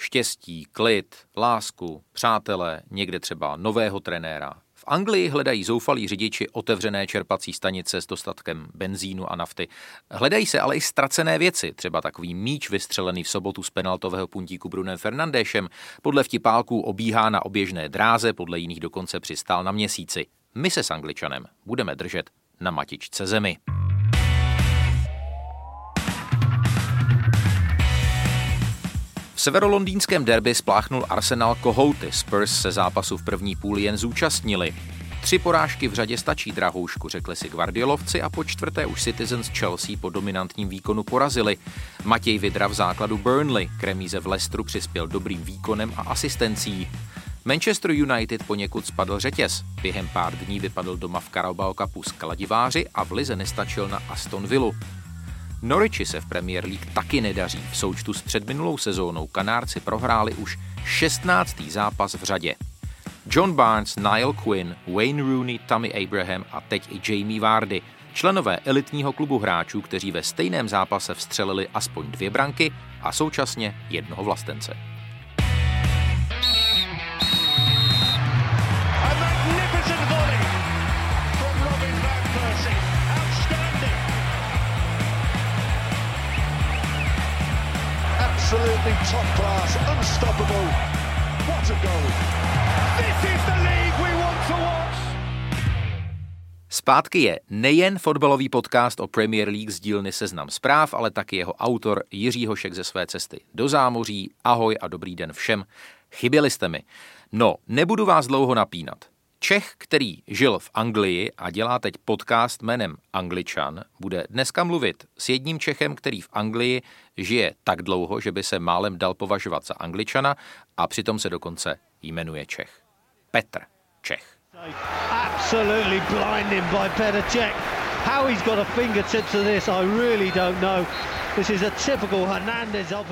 Štěstí, klid, lásku, přátelé, někde třeba nového trenéra. V Anglii hledají zoufalí řidiči otevřené čerpací stanice s dostatkem benzínu a nafty. Hledají se ale i ztracené věci, třeba takový míč vystřelený v sobotu z penaltového puntíku Brunem Fernandéšem, podle vtipálků obíhá na oběžné dráze, podle jiných dokonce přistál na měsíci. My se s Angličanem budeme držet na matičce zemi. Severolondýnském derby spláchnul Arsenal kohouty. Spurs se zápasu v první půli jen zúčastnili. Tři porážky v řadě stačí, drahoušku, řekli si Guardiolovci a po čtvrté už Citizens Chelsea po dominantním výkonu porazili. Matěj Vidra v základu Burnley, kremíze v Leicesteru přispěl dobrým výkonem a asistencí. Manchester United poněkud spadl řetěz. Během pár dní vypadl doma v Carabao Cupu s kladiváři a v lize nestačil na Aston Villa. Norwichi se v Premier League taky nedaří. V součtu s předminulou sezónou Kanárci prohráli už 16. zápas v řadě. John Barnes, Niall Quinn, Wayne Rooney, Tommy Abraham a teď i Jamie Vardy, členové elitního klubu hráčů, kteří ve stejném zápase vstřelili aspoň dvě branky a současně jednoho vlastence. Absolutely top class, unstoppable. What a goal. This is the league we want to watch. Zpátky je nejen fotbalový podcast o Premier League z dílny Seznam zpráv, ale taky jeho autor Jiří Hošek ze své cesty do zámoří. Ahoj a dobrý den všem. Chyběli jste mi. No, nebudu vás dlouho napínat. Čech, který žil v Anglii a dělá teď podcast jménem Angličan, bude dneska mluvit s jedním Čechem, který v Anglii žije tak dlouho, že by se málem dal považovat za Angličana a přitom se dokonce jmenuje Čech. Petr Čech. Absolutely blinding by Petr Cech. How he's got a fingertips to this, I really don't know.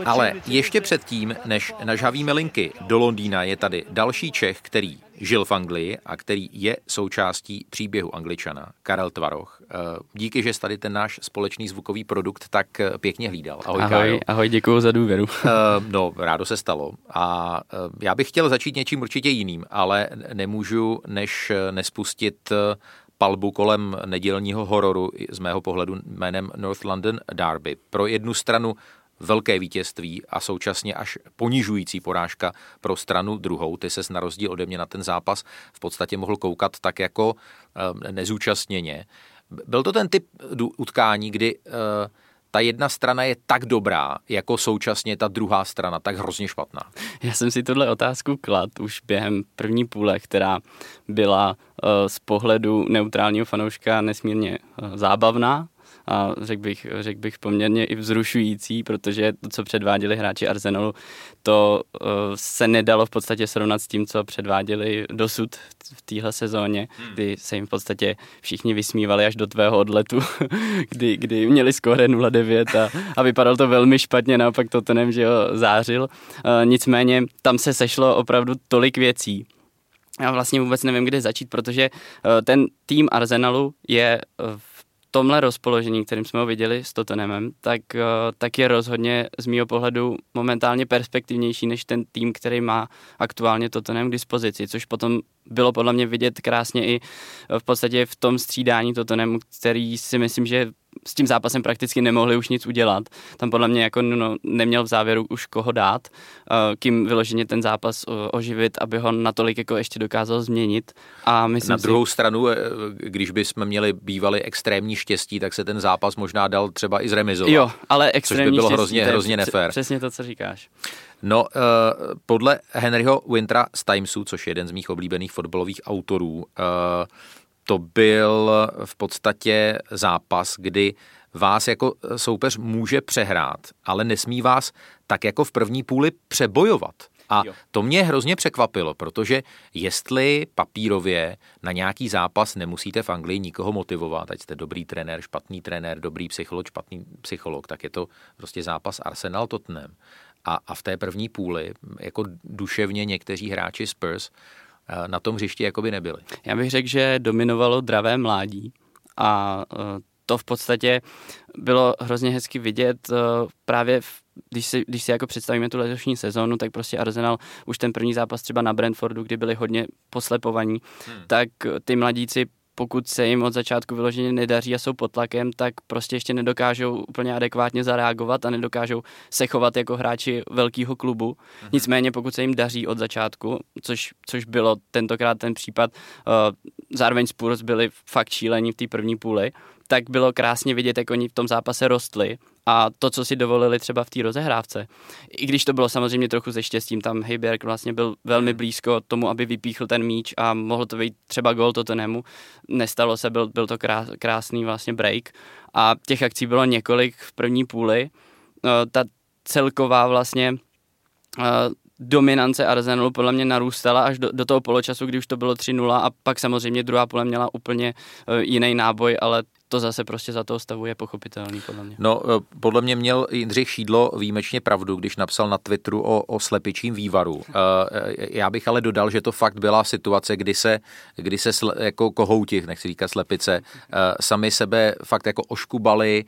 Ale ještě předtím, než nažhavíme linky do Londýna, je tady další Čech, který žil v Anglii a který je součástí příběhu Angličana, Karel Tvaroch. Eh, Díky, že jsi tady ten náš společný zvukový produkt tak eh, pěkně hlídal. Ahoj, Ahoj, Kájo. ahoj, děkuji za důvěru. Eh, No, rádo se stalo. A já bych chtěl začít něčím určitě jiným, ale nemůžu, než nespustit palbu kolem nedělního hororu z mého pohledu jménem North London Derby. Pro jednu stranu velké vítězství a současně až ponižující porážka pro stranu druhou. Ty ses na rozdíl ode mě na ten zápas v podstatě mohl koukat tak jako eh, nezúčastněně. Byl to ten typ utkání, kdy eh, ta jedna strana je tak dobrá, jako současně ta druhá strana tak hrozně špatná. Já jsem si tuhle otázku klad už během první půle, která byla uh, z pohledu neutrálního fanouška nesmírně uh, zábavná a řekl bych, řekl bych poměrně i vzrušující, protože to, co předváděli hráči Arsenalu, to uh, se nedalo v podstatě srovnat s tím, co předváděli dosud v téhle sezóně, kdy se jim v podstatě všichni vysmívali až do tvého odletu, kdy, kdy měli skóre 0-9 a, a vypadalo to velmi špatně, naopak Tottenham, že jo, zářil. Uh, nicméně tam se sešlo opravdu tolik věcí, já vlastně vůbec nevím, kde začít, protože eh, ten tým Arsenalu je v tomhle rozpoložení, kterým jsme ho viděli s Tottenhamem, tak, eh, tak je rozhodně z mého pohledu momentálně perspektivnější než ten tým, který má aktuálně Tottenham k dispozici, což potom bylo podle mě vidět krásně i v podstatě v tom střídání Tottenhamu, který si myslím, že s tím zápasem prakticky nemohli už nic udělat. Tam podle mě jako no, neměl v závěru už koho dát, eh, kým vyloženě ten zápas eh, oživit, aby ho natolik jako ještě dokázal změnit. A myslím Na si, druhou stranu, eh, když bychom měli bývali extrémní štěstí, tak se ten zápas možná dal třeba i zremizovat. Jo, ale extrémní bylo štěstí, hrozně- hrozně nefér. Přesně to, co říkáš. No, uh, podle Henryho Wintera z Timesu, což je jeden z mých oblíbených fotbalových autorů, uh, to byl v podstatě zápas, kdy vás jako soupeř může přehrát, ale nesmí vás tak jako v první půli přebojovat. A to mě hrozně překvapilo, protože jestli papírově na nějaký zápas nemusíte v Anglii nikoho motivovat, ať jste dobrý trenér, špatný trenér, dobrý psycholog, špatný psycholog, tak je to prostě zápas Arsenal Tottenham. A, a v té první půli jako duševně někteří hráči Spurs eh, na tom hřišti jako by nebyli. Já bych řekl, že dominovalo dravé mládí a eh, to v podstatě bylo hrozně hezky vidět eh, právě v když si, když si jako představíme tu letošní sezónu, tak prostě Arsenal už ten první zápas třeba na Brentfordu, kdy byli hodně poslepovaní, hmm. tak ty mladíci pokud se jim od začátku vyloženě nedaří a jsou pod tlakem, tak prostě ještě nedokážou úplně adekvátně zareagovat a nedokážou se chovat jako hráči velkého klubu. Mhm. Nicméně pokud se jim daří od začátku, což, což bylo tentokrát ten případ, uh, zároveň Spurs byli fakt šílení v té první půli, tak bylo krásně vidět, jak oni v tom zápase rostli a to, co si dovolili třeba v té rozehrávce. I když to bylo samozřejmě trochu ze štěstím, tam Heiberg vlastně byl velmi hmm. blízko tomu, aby vypíchl ten míč a mohl to být třeba gol Tottenhamu. Nestalo se, byl, byl to krás, krásný vlastně break a těch akcí bylo několik v první půli. No, ta celková vlastně dominance Arsenalu podle mě narůstala až do, do toho poločasu, kdy už to bylo 3-0 a pak samozřejmě druhá půle měla úplně uh, jiný náboj, ale to zase prostě za toho stavu je pochopitelný, podle mě. No, eh, podle mě měl Jindřich Šídlo výjimečně pravdu, když napsal na Twitteru o, o slepičím vývaru. Eh, eh, já bych ale dodal, že to fakt byla situace, kdy se, kdy se sle, jako kohouti, nechci říkat slepice, sami sebe fakt jako oškubali,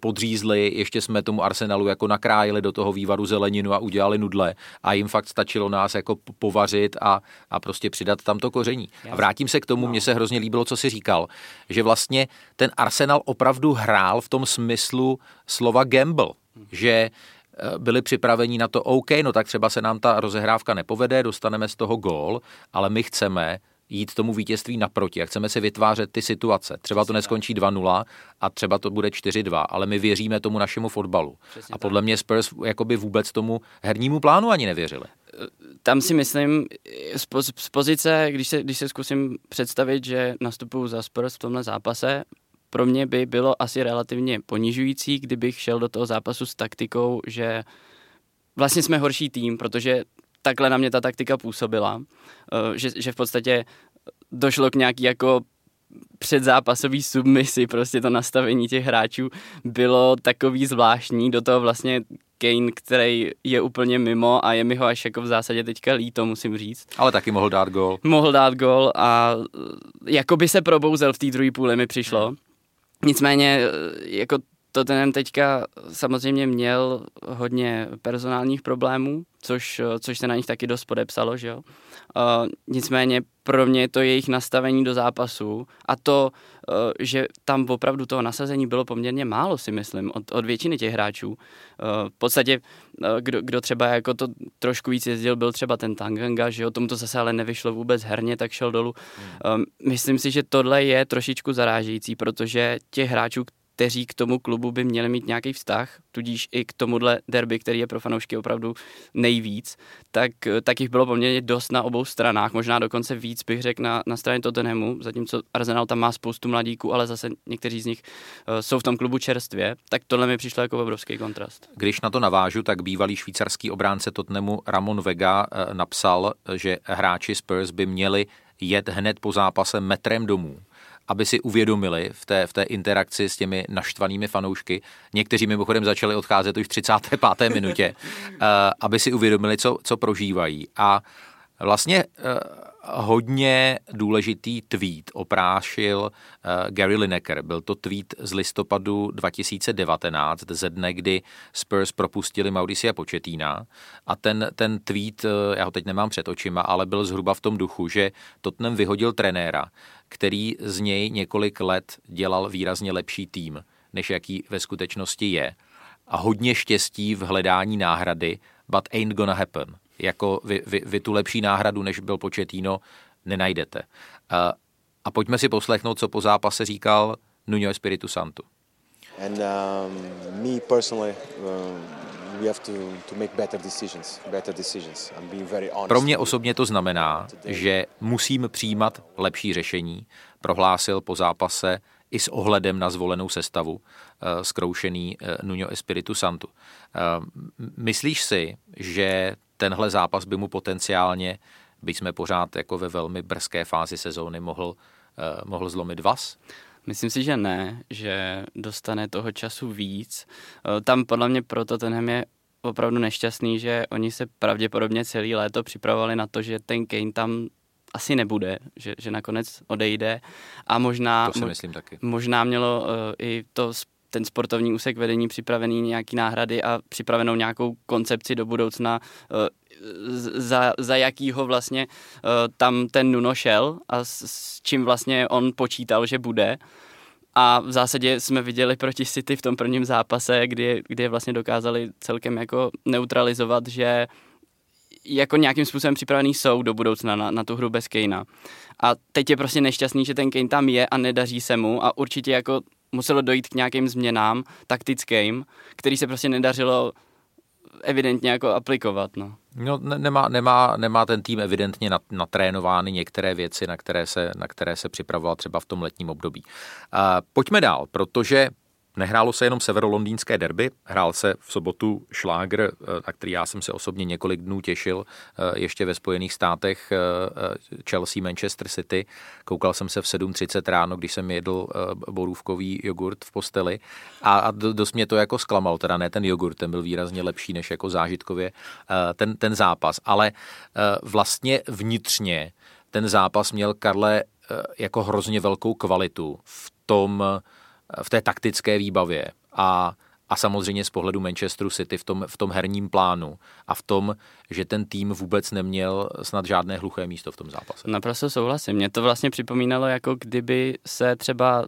podřízli, ještě jsme tomu Arsenalu jako nakrájeli do toho vývaru zeleninu a udělali nudle a jim fakt stačilo nás jako povařit a, a prostě přidat tam to koření. A vrátím se k tomu, no. mně se hrozně líbilo, co si říkal, že vlastně ten ten Arsenal opravdu hrál v tom smyslu slova gamble, že eh, byli připraveni na to, OK, no tak třeba se nám ta rozehrávka nepovede, dostaneme z toho gól, ale my chceme jít tomu vítězství naproti a chceme si vytvářet ty situace. Třeba to neskončí 2-0 a třeba to bude 4-2, ale my věříme tomu našemu fotbalu. Přesně a podle tak. mě Spurs jakoby vůbec tomu hernímu plánu ani nevěřili. Tam si myslím, z pozice, když se, když se zkusím představit, že nastupuju za Spurs v tomhle zápase, pro mě by bylo asi relativně ponižující, kdybych šel do toho zápasu s taktikou, že vlastně jsme horší tým, protože takhle na mě ta taktika působila, eh, že, že v podstatě došlo k nějaký jako předzápasový submisi, prostě to nastavení těch hráčů bylo takový zvláštní, do toho vlastně Kane, který je úplně mimo a je mi ho až jako v zásadě teďka líto, musím říct. Ale taky mohl dát gol. Mohl dát gol a jako by se probouzel v té druhé půli mi přišlo. Hmm. Nicméně jako Tottenham teďka samozřejmě měl hodně personálních problémů, což, což se na nich taky dost podepsalo, že jo. Uh, nicméně pro mě je to jejich nastavení do zápasu a to, uh, že tam opravdu toho nasazení bylo poměrně málo, si myslím, od, od většiny těch hráčů. Uh, v podstatě, uh, kdo, kdo třeba jako to trošku víc jezdil, byl třeba ten Tanganga, že jo, tomu to zase ale nevyšlo vůbec herně, tak šel dolů. Hmm. Myslím si, že tohle je trošičku zarážející, protože těch hráčů, kteří k tomu klubu by měli mít nějaký vztah, tudíž i k tomuhle derby, který je pro fanoušky opravdu nejvíc, tak, tak jich bylo poměrně dost na obou stranách, možná dokonce víc bych řekl na, na straně Tottenhamu, zatímco Arsenal tam má spoustu mladíků, ale zase někteří z nich uh, jsou v tom klubu čerstvě, tak tohle mi přišlo jako obrovský kontrast. Když na to navážu, tak bývalý švýcarský obránce Tottenhamu Ramon Vega uh, napsal, že hráči Spurs by měli jet hned po zápase metrem domů aby si uvědomili v té, v té interakci s těmi naštvanými fanoušky, někteří mimochodem začali odcházet už v 35. minutě, uh, aby si uvědomili, co, co prožívají. A vlastně uh, hodně důležitý tweet oprášil uh, Gary Lineker. Byl to tweet z listopadu 2019, ze dne, kdy Spurs propustili Mauricia Početína. A ten, ten tweet, uh, já ho teď nemám před očima, ale byl zhruba v tom duchu, že Tottenham vyhodil trenéra, který z něj několik let dělal výrazně lepší tým, než jaký ve skutečnosti je. A hodně štěstí v hledání náhrady, but ain't gonna happen jako vy, vy, vy tu lepší náhradu, než byl Početíno, nenajdete. A, a pojďme si poslechnout, co po zápase říkal Nuno Espiritu Santo. And um, me personally, um, we have to, to make better decisions, better decisions. I'm being very honest. Pro mě osobně to znamená, že musím přijímat lepší řešení, prohlásil po zápase i s ohledem na zvolenou sestavu uh, zkroušený uh, Nuno Espiritu Santo. Uh, myslíš si, že tenhle zápas by mu potenciálně, byť jsme pořád jako ve velmi brzké fázi sezóny, mohl, eh, mohl zlomit vás? Myslím si, že ne, že dostane toho času víc. Eh, tam podle mě proto ten je opravdu nešťastný, že oni se pravděpodobně celý léto připravovali na to, že ten Kane tam asi nebude, že, že nakonec odejde a možná, to si myslím taky. možná mělo uh, i to ten sportovní úsek vedení připravený nějaký náhrady a připravenou nějakou koncepci do budoucna, uh, za, za jakýho vlastně uh, tam ten Nuno šel a s, s čím vlastně on počítal, že bude. A v zásadě jsme viděli proti City v tom prvním zápase, kdy, kdy vlastně dokázali celkem jako neutralizovat, že jako nějakým způsobem připravený jsou do budoucna na, na tu hru bez Kejna. A teď je prostě nešťastný, že ten Kane tam je a nedaří se mu a určitě jako muselo dojít k nějakým změnám taktickým, který se prostě nedařilo evidentně jako aplikovat. No. No, ne, nemá, nemá, nemá ten tým evidentně natrénovány některé věci, na které, se, na které se připravoval třeba v tom letním období. Uh, pojďme dál, protože Nehrálo se jenom severolondýnské derby, hrál se v sobotu šlágr, eh, na který já jsem se osobně několik dnů těšil, eh, ještě ve Spojených státech eh, Chelsea Manchester City. Koukal jsem se v 7.30 ráno, když jsem jedl borůvkový jogurt v posteli a, dost mě to jako zklamal, teda ne ten jogurt, ten byl výrazně lepší než jako zážitkově ten, ten zápas, ale vlastně vnitřně ten zápas měl Karle jako hrozně velkou kvalitu v tom, v té taktické výbavě a, a samozřejmě z pohledu Manchesteru City v tom, v tom herním plánu a v tom, že ten tým vůbec neměl snad žádné hluché místo v tom zápase. Naprosto souhlasím. Mě to vlastně připomínalo, jako kdyby se třeba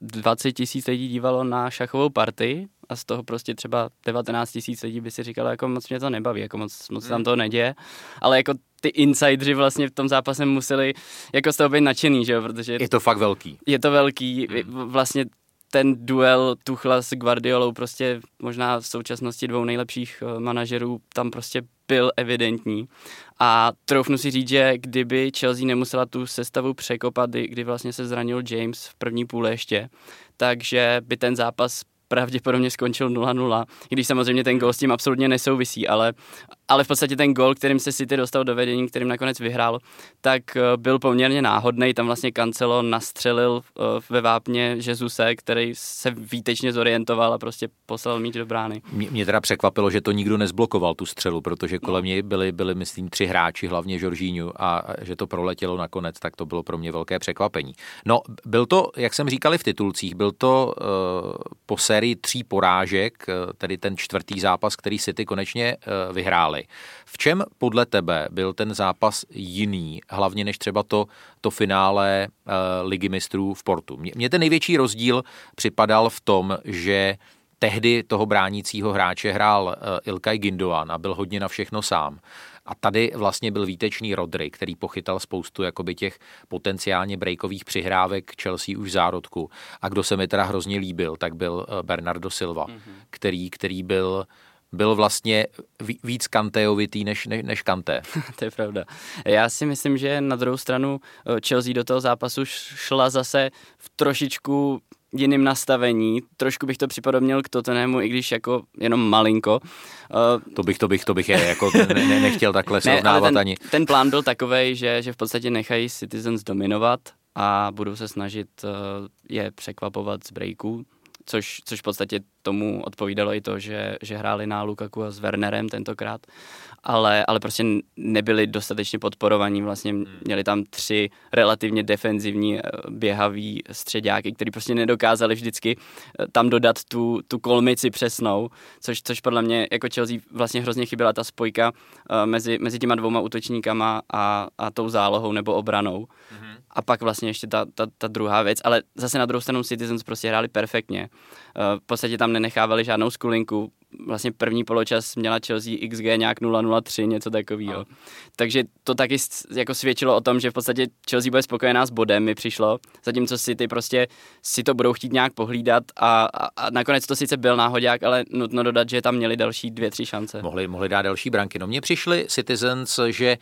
20 tisíc lidí dívalo na šachovou partii a z toho prostě třeba 19 tisíc lidí by si říkalo, jako moc mě to nebaví, jako moc, moc tam hmm. to neděje, ale jako ty insidři vlastně v tom zápase museli jako z toho být nadšený, že jo, protože... Je to fakt velký. Je to velký, hmm. vlastně ten duel Tuchla s Guardiolou, prostě možná v současnosti dvou nejlepších eh, manažerů, tam prostě byl evidentní. A troufnu si říct, že kdyby Chelsea nemusela tu sestavu překopat, kdy vlastně se zranil James v první půle ještě, takže by ten zápas pravděpodobně skončil 0-0, když samozřejmě ten gol s tím absolutně nesouvisí, ale, ale v podstatě ten gol, kterým se City dostal do vedení, kterým nakonec vyhrál, tak eh, byl poměrně náhodný. Tam vlastně Cancelo nastřelil eh, ve vápně Jezuse, který se výtečně zorientoval a prostě poslal mít do brány. Mě, mě teda překvapilo, že to nikdo nezblokoval tu střelu, protože kolem něj byli, byli, myslím, tři hráči, hlavně Žoržíňu, a že to proletělo nakonec, tak to bylo pro mě velké překvapení. No, byl to, jak jsem říkali v titulcích, byl to uh, po sérii tří porážek, tedy ten čtvrtý zápas, který City konečně uh, vyhráli. V čem podle tebe byl ten zápas jiný, hlavně než třeba to, to finále uh, ligy mistrů v Portu? Mně ten největší rozdíl připadal v tom, že tehdy toho bránícího hráče hrál Ilkay Gindoan a byl hodně na všechno sám. A tady vlastně byl výtečný Rodry, který pochytal spoustu jakoby těch potenciálně breakových přihrávek Chelsea už v zárodku. A kdo se mi teda hrozně líbil, tak byl eh, Bernardo Silva, mm-hmm. který, který byl byl vlastně víc kantéovitý než, než, než kanté. to je pravda. Já si myslím, že na druhou stranu eh, Chelsea do toho zápasu šla zase v trošičku jiným nastavení. Trošku bych to připodobnil k Tottenhamu, i když jako jenom malinko. Uh, to bych, to bych, to bych je jako ne, ne, nechtěl takhle srovnávat ten, ani. Ten plán byl takový, že, že v podstatě nechají Citizens dominovat a budou se snažit uh, je překvapovat z breaků což, což v podstatě tomu odpovídalo i to, že, že hráli na Lukaku a s Wernerem tentokrát, ale, ale prostě nebyli dostatečně podporovaní, vlastně hmm. měli tam tři relativně defenzivní eh, běhaví středáky, který prostě nedokázali vždycky eh, tam dodat tu, tu kolmici přesnou, což, což podle mě jako Chelsea vlastně hrozně chyběla ta spojka uh, mezi, mezi těma dvouma útočníkama a, a tou zálohou nebo obranou. Hmm. A pak vlastně ještě ta, ta, ta druhá věc, ale zase na druhou stranu Citizens prostě hráli perfektně. V podstatě tam nenechávali žádnou skulinku. Vlastně první poločas měla Chelsea XG nějak 0-0-3, něco takového. No. Takže to taky jako svědčilo o tom, že v podstatě Chelsea bude spokojená s bodem, mi přišlo, zatímco City prostě si to budou chtít nějak pohlídat a, a, a nakonec to sice byl náhodák, ale nutno dodat, že tam měli další dvě, tři šance. Mohli, mohli dát další branky. No mně přišli Citizens, že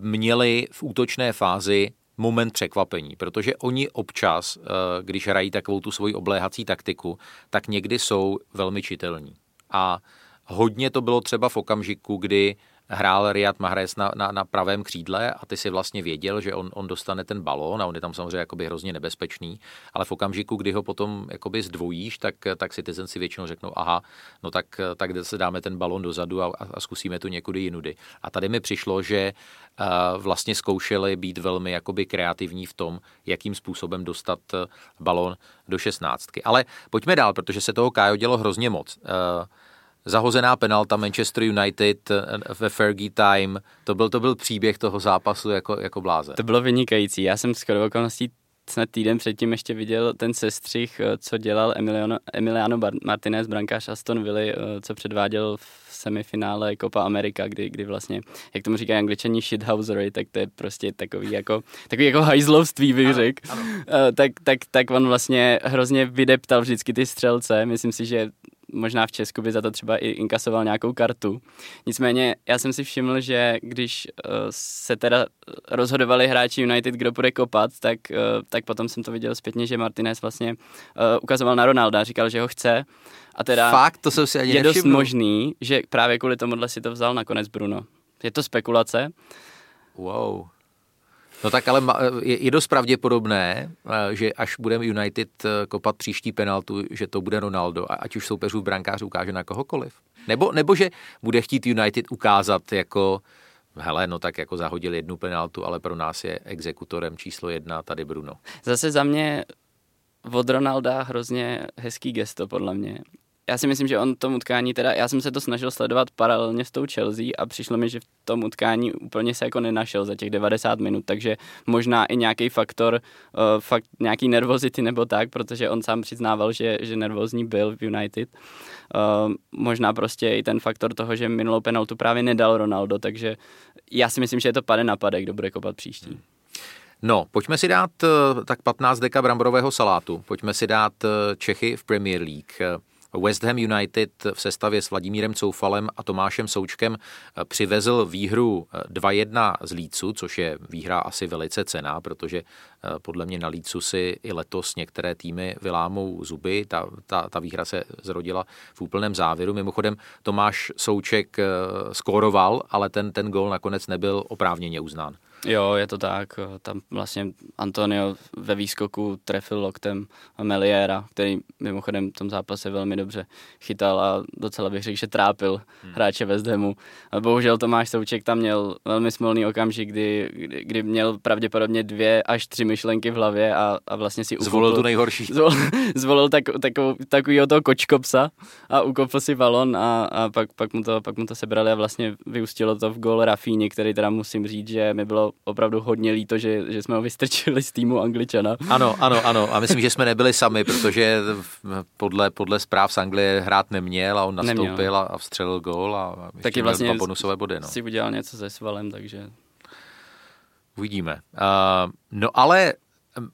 měli v útočné fázi moment překvapení, protože oni občas, eh, když hrají takovou tu svoji obléhací taktiku, tak někdy jsou velmi čitelní. A hodně to bylo třeba v okamžiku, kdy hrál Riyad Mahrez na, na, na pravém křídle a ty si vlastně věděl, že on, on dostane ten balón a on je tam samozřejmě jakoby hrozně nebezpečný, ale v okamžiku, kdy ho potom jakoby zdvojíš, tak, tak Citizen si většinou řeknou, aha, no tak, tak se dáme ten balón dozadu a, a zkusíme tu někudy jinudy. A tady mi přišlo, že uh, vlastně zkoušeli být velmi jakoby kreativní v tom, jakým způsobem dostat balón do šestnáctky. Ale pojďme dál, protože se toho Kájo dělo hrozně moc. Uh, zahozená penalta Manchester United eh, ve Fergie time, to byl, to byl příběh toho zápasu jako, jako bláze. To bylo vynikající. Já jsem skoro okolností snad týden předtím ještě viděl ten sestřih, eh, co dělal Emiliano, Emiliano Martinez, brankář Aston Villa, eh, co předváděl v semifinále Copa America, kdy, kdy vlastně, jak tomu říkají angličani shithousery, tak to je prostě takový jako, takový jako hajzlovství, bych řekl. Tak, tak, tak on vlastně hrozně vydeptal vždycky ty střelce. Myslím si, že možná v Česku by za to třeba i inkasoval nějakou kartu. Nicméně já jsem si všiml, že když uh, se teda rozhodovali hráči United, kdo bude kopat, tak, uh, tak potom jsem to viděl zpětně, že Martinez vlastně uh, ukazoval na Ronalda, říkal, že ho chce. A teda Fakt, to jsem si ani je nevšiml. dost možný, že právě kvůli tomuhle si to vzal nakonec Bruno. Je to spekulace. Wow. No tak ale je, dost pravděpodobné, eh, že až budeme United eh, kopat příští penaltu, že to bude Ronaldo, a ať už soupeřů brankář ukáže na kohokoliv. Nebo, nebo že bude chtít United ukázat jako hele, no tak jako zahodil jednu penaltu, ale pro nás je exekutorem číslo jedna tady Bruno. Zase za mě od Ronalda hrozně hezký gesto, podle mě já si myslím, že on tom utkání, teda já jsem se to snažil sledovat paralelně s tou Chelsea a přišlo mi, že v tom utkání úplně se jako nenašel za těch 90 minut, takže možná i nějaký faktor, uh, fakt nějaký nervozity nebo tak, protože on sám přiznával, že, že nervózní byl v United. Uh, možná prostě i ten faktor toho, že minulou penaltu právě nedal Ronaldo, takže já si myslím, že je to pade na pade, kdo bude kopat příští. Hmm. No, pojďme si dát tak 15 deka bramborového salátu. Pojďme si dát Čechy v Premier League. West Ham United v sestavě s Vladimírem Coufalem a Tomášem Součkem eh, přivezl výhru 2-1 eh, z Lícu, což je výhra asi velice cená, protože eh, podle mě na Lícu si i letos některé týmy vylámou zuby. Ta, ta, ta výhra se zrodila v úplném závěru. Mimochodem Tomáš Souček skóroval, ale ten, ten gol nakonec nebyl oprávněně uznán. Jo, je to tak. Tam vlastně Antonio ve výskoku trefil loktem Meliera, který mimochodem v tom zápase velmi dobře chytal a docela bych řekl, že trápil hmm. hráče West Hamu. A bohužel Tomáš Souček tam měl velmi smolný okamžik, kdy, kdy, kdy měl pravděpodobně dvě až tři myšlenky v hlavě a, a vlastně si Zvolil ukopl, tu nejhorší. Zvolil, zvolil tak, takovou, takovýho toho kočkopsa a ukopl si balon a, a pak, pak, mu to, pak mu to sebrali a vlastně vyústilo to v gol Rafíni, který teda musím říct, že mi bylo opravdu hodně líto, že, že jsme ho vystrčili z týmu Angličana. Ano, ano, ano. A myslím, že jsme nebyli sami, protože podle, podle zpráv z Anglie hrát neměl a on nastoupil neměl. a vstřelil gól a Taky vlastně dva bonusové body. No. si udělal něco se svalem, takže... Uvidíme. Uh, no ale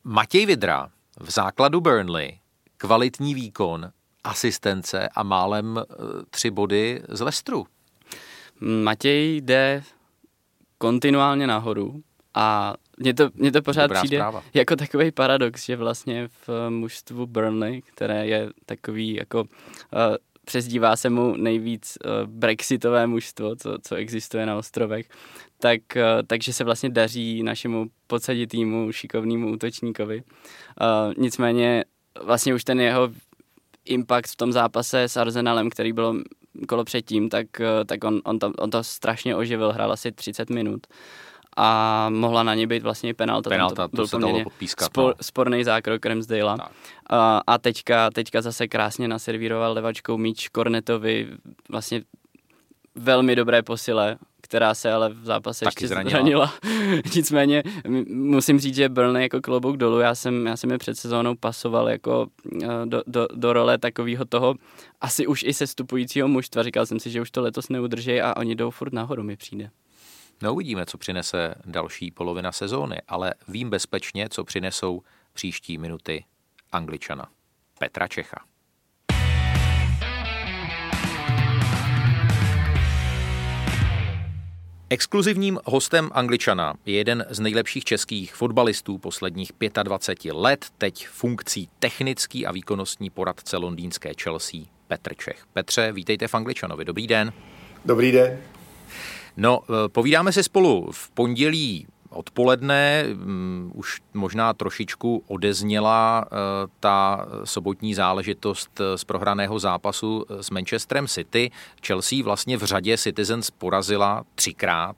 Matěj Vidra v základu Burnley, kvalitní výkon, asistence a málem uh, tři body z Lestru. Matěj jde kontinuálně nahoru a mně to, mně to pořád Dobrá přijde zpráva. jako takový paradox, že vlastně v mužstvu Burnley, které je takový jako uh, přezdívá se mu nejvíc uh, brexitové mužstvo, co, co existuje na ostrovech, tak, uh, takže se vlastně daří našemu podsaditýmu šikovnému útočníkovi. Uh, nicméně vlastně už ten jeho impact v tom zápase s Arsenalem, který bylo kolo předtím, tak, tak on, on, to, on to strašně oživil, hrál asi 30 minut a mohla na něj být vlastně penalta. Penalta, to, to se dalo podpískat. Spor, no. Sporný zákrok Ramsdale. A, a teďka, teďka zase krásně naservíroval levačkou míč Kornetovi, vlastně velmi dobré posile, která se ale v zápase Taky ještě zranila. zranila. Nicméně musím říct, že Burnley jako klobouk dolů, já jsem, já jsem je před sezónou pasoval jako eh, do, do, do role takového toho, asi už i sestupujícího mužstva. Říkal jsem si, že už to letos neudrží a oni jdou furt nahoru, mi přijde. No uvidíme, co přinese další polovina sezóny, ale vím bezpečně, co přinesou příští minuty Angličana. Petra Čecha. Exkluzivním hostem Angličana je jeden z nejlepších českých fotbalistů posledních 25 let, teď funkcí technický a výkonnostní poradce londýnské Chelsea Petr Čech. Petře, vítejte v Angličanovi. Dobrý den. Dobrý den. No, povídáme si spolu v pondělí odpoledne um, už možná trošičku odezněla uh, ta sobotní záležitost z prohraného zápasu s Manchesterem City. Chelsea vlastně v řadě Citizens porazila třikrát,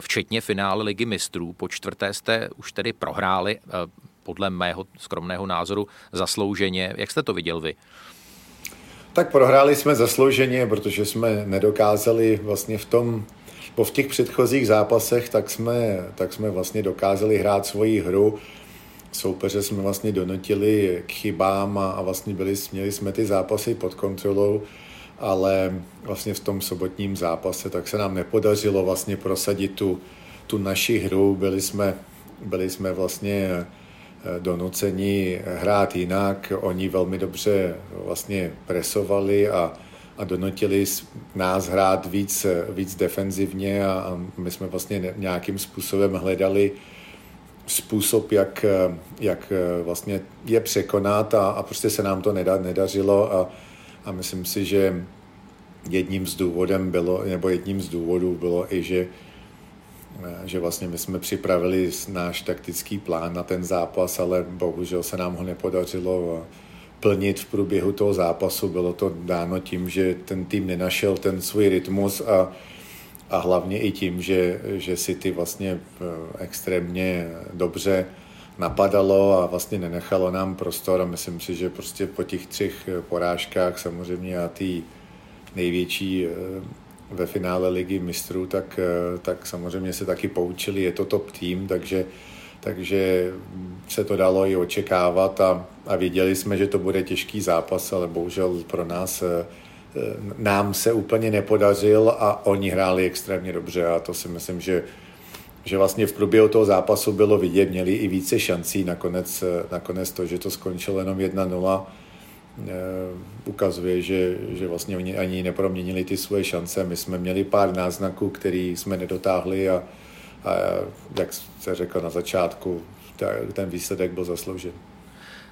včetně finále ligy mistrů. Po čtvrté jste už tedy prohráli, podle mého skromného názoru, zaslouženě. Jak jste to viděl vy? Tak prohráli jsme zaslouženě, protože jsme nedokázali vlastně v tom po v těch předchozích zápasech tak jsme, tak jsme vlastně dokázali hrát svoji hru. Soupeře jsme vlastně donutili k chybám a, a vlastně byli, měli jsme ty zápasy pod kontrolou, ale vlastně v tom sobotním zápase tak se nám nepodařilo vlastně prosadit tu, tu naši hru. Byli jsme, byli jsme vlastně eh, donuceni hrát jinak. Oni velmi dobře vlastně presovali a, a donutili nás hrát víc, víc defenzivně a, a my jsme vlastně nějakým způsobem hledali způsob, jak, jak vlastně je překonat a, a prostě se nám to neda, nedařilo a, a myslím si, že jedním z důvodem bylo, nebo jedním z důvodů bylo i, že, že vlastně my jsme připravili náš taktický plán na ten zápas, ale bohužel se nám ho nepodařilo plnit v průběhu toho zápasu. Bylo to dáno tím, že ten tým nenašel ten svůj rytmus a, a hlavně i tím, že, že City vlastně eh, extrémně dobře napadalo a vlastně nenechalo nám prostor a myslím si, že prostě po těch třech porážkách samozřejmě a ty největší eh, ve finále ligy mistrů, tak, eh, tak samozřejmě se taky poučili, je to top tým, takže takže se to dalo i očekávat a, a věděli jsme, že to bude těžký zápas, ale bohužel pro nás eh, eh, nám se úplně nepodařil a oni hráli extrémně dobře a to si myslím, že, že vlastně v průběhu toho zápasu bylo vidět, měli i více šancí, nakonec, eh, nakonec to, že to skončilo jenom 1-0, ukazuje, že, že vlastně oni ani neproměnili ty svoje šance. My jsme měli pár náznaků, který jsme nedotáhli a, a jak se řekl na začátku, ten výsledek byl zasloužen.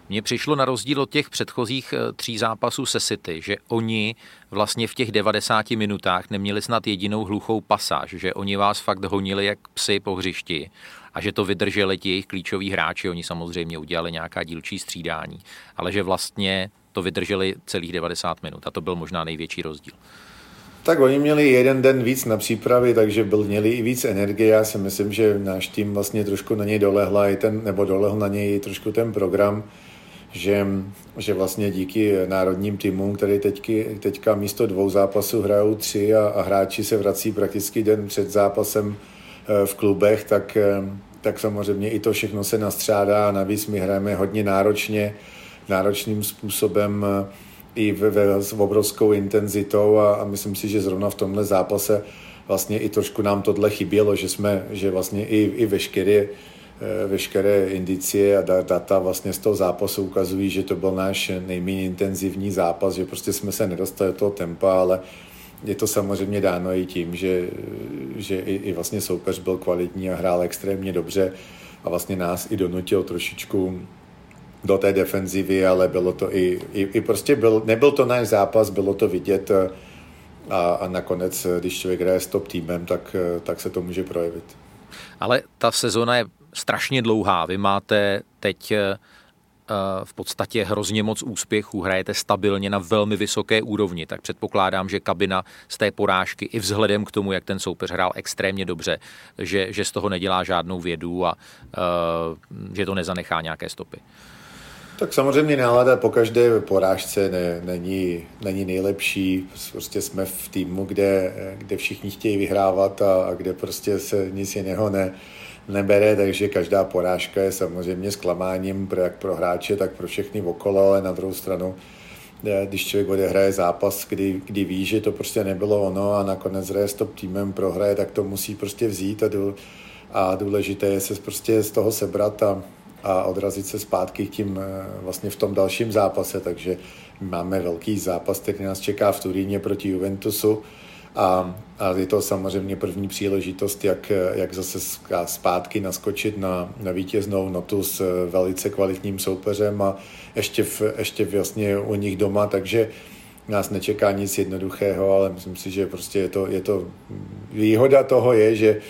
Mně přišlo na rozdíl od těch předchozích eh, tří zápasů se City, že oni vlastně v těch 90 minutách neměli snad jedinou hluchou pasáž, že oni vás fakt honili jak psy po hřišti a že to vydrželi ti jejich klíčoví hráči. Oni samozřejmě udělali nějaká dílčí střídání, ale že vlastně to vydrželi celých 90 minut a to byl možná největší rozdíl. Tak oni měli jeden den víc na přípravy, takže byl, měli i víc energie. Já si myslím, že náš tým vlastně trošku na něj dolehla i ten, nebo dolehl na něj trošku ten program, že, že vlastně díky národním týmům, který teďky, teďka místo dvou zápasů hrajou tři a, a hráči se vrací prakticky den před zápasem eh, v klubech, tak, eh, tak samozřejmě i to všechno se nastřádá navíc my hrajeme hodně náročně, náročným způsobem i ve, ve, s obrovskou intenzitou a, a myslím si, že zrovna v tomhle zápase vlastně i trošku nám tohle chybělo, že jsme, že vlastně i, i veškeré eh, veškeré indicie a data vlastně z toho zápasu ukazují, že to byl náš nejméně intenzivní zápas, že prostě jsme se nedostali do toho tempa, ale je to samozřejmě dáno i tím, že, že i, i vlastně soupeř byl kvalitní a hrál extrémně dobře a vlastně nás i donutil trošičku do té defenzivy, ale bylo to i, i, i prostě byl, nebyl to náš zápas, bylo to vidět eh, a, a nakonec, eh, když člověk hraje s top týmem, tak, eh, tak se to může projevit. Ale ta sezona je strašně dlouhá. Vy máte teď v podstatě hrozně moc úspěchů, hrajete stabilně na velmi vysoké úrovni, tak předpokládám, že kabina z té porážky i vzhledem k tomu, jak ten soupeř hrál extrémně dobře, že, že z toho nedělá žádnou vědu a uh, že to nezanechá nějaké stopy. Tak samozřejmě nálada po každé porážce ne, není, není nejlepší. Prostě jsme v týmu, kde, kde všichni chtějí vyhrávat a, a kde prostě se nic jiného ne, nebere, takže každá porážka je samozřejmě zklamáním pro, jak pro hráče, tak pro všechny okolo, ale na druhou stranu eh, když člověk odehraje zápas, kdy, kdy ví, že to prostě nebylo ono a nakonec hraje s top týmem, prohraje, tak to musí prostě vzít a, a důležité je se prostě z toho sebrat a, a odrazit se zpátky tím eh, vlastně v tom dalším zápase, takže máme velký zápas, který nás čeká v Turíně proti Juventusu. A, a je to samozřejmě první příležitost, jak, jak zase zpátky naskočit na, na vítěznou notu s velice kvalitním soupeřem a ještě, v, ještě vlastně u nich doma, takže nás nečeká nic jednoduchého, ale myslím si, že prostě je to, je to výhoda toho je, že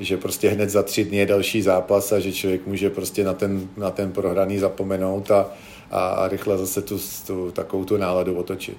že prostě hned za tři dny je další zápas a že člověk může prostě na ten, na ten prohraný zapomenout a, a, rychle zase tu, tu takovou tu náladu otočit.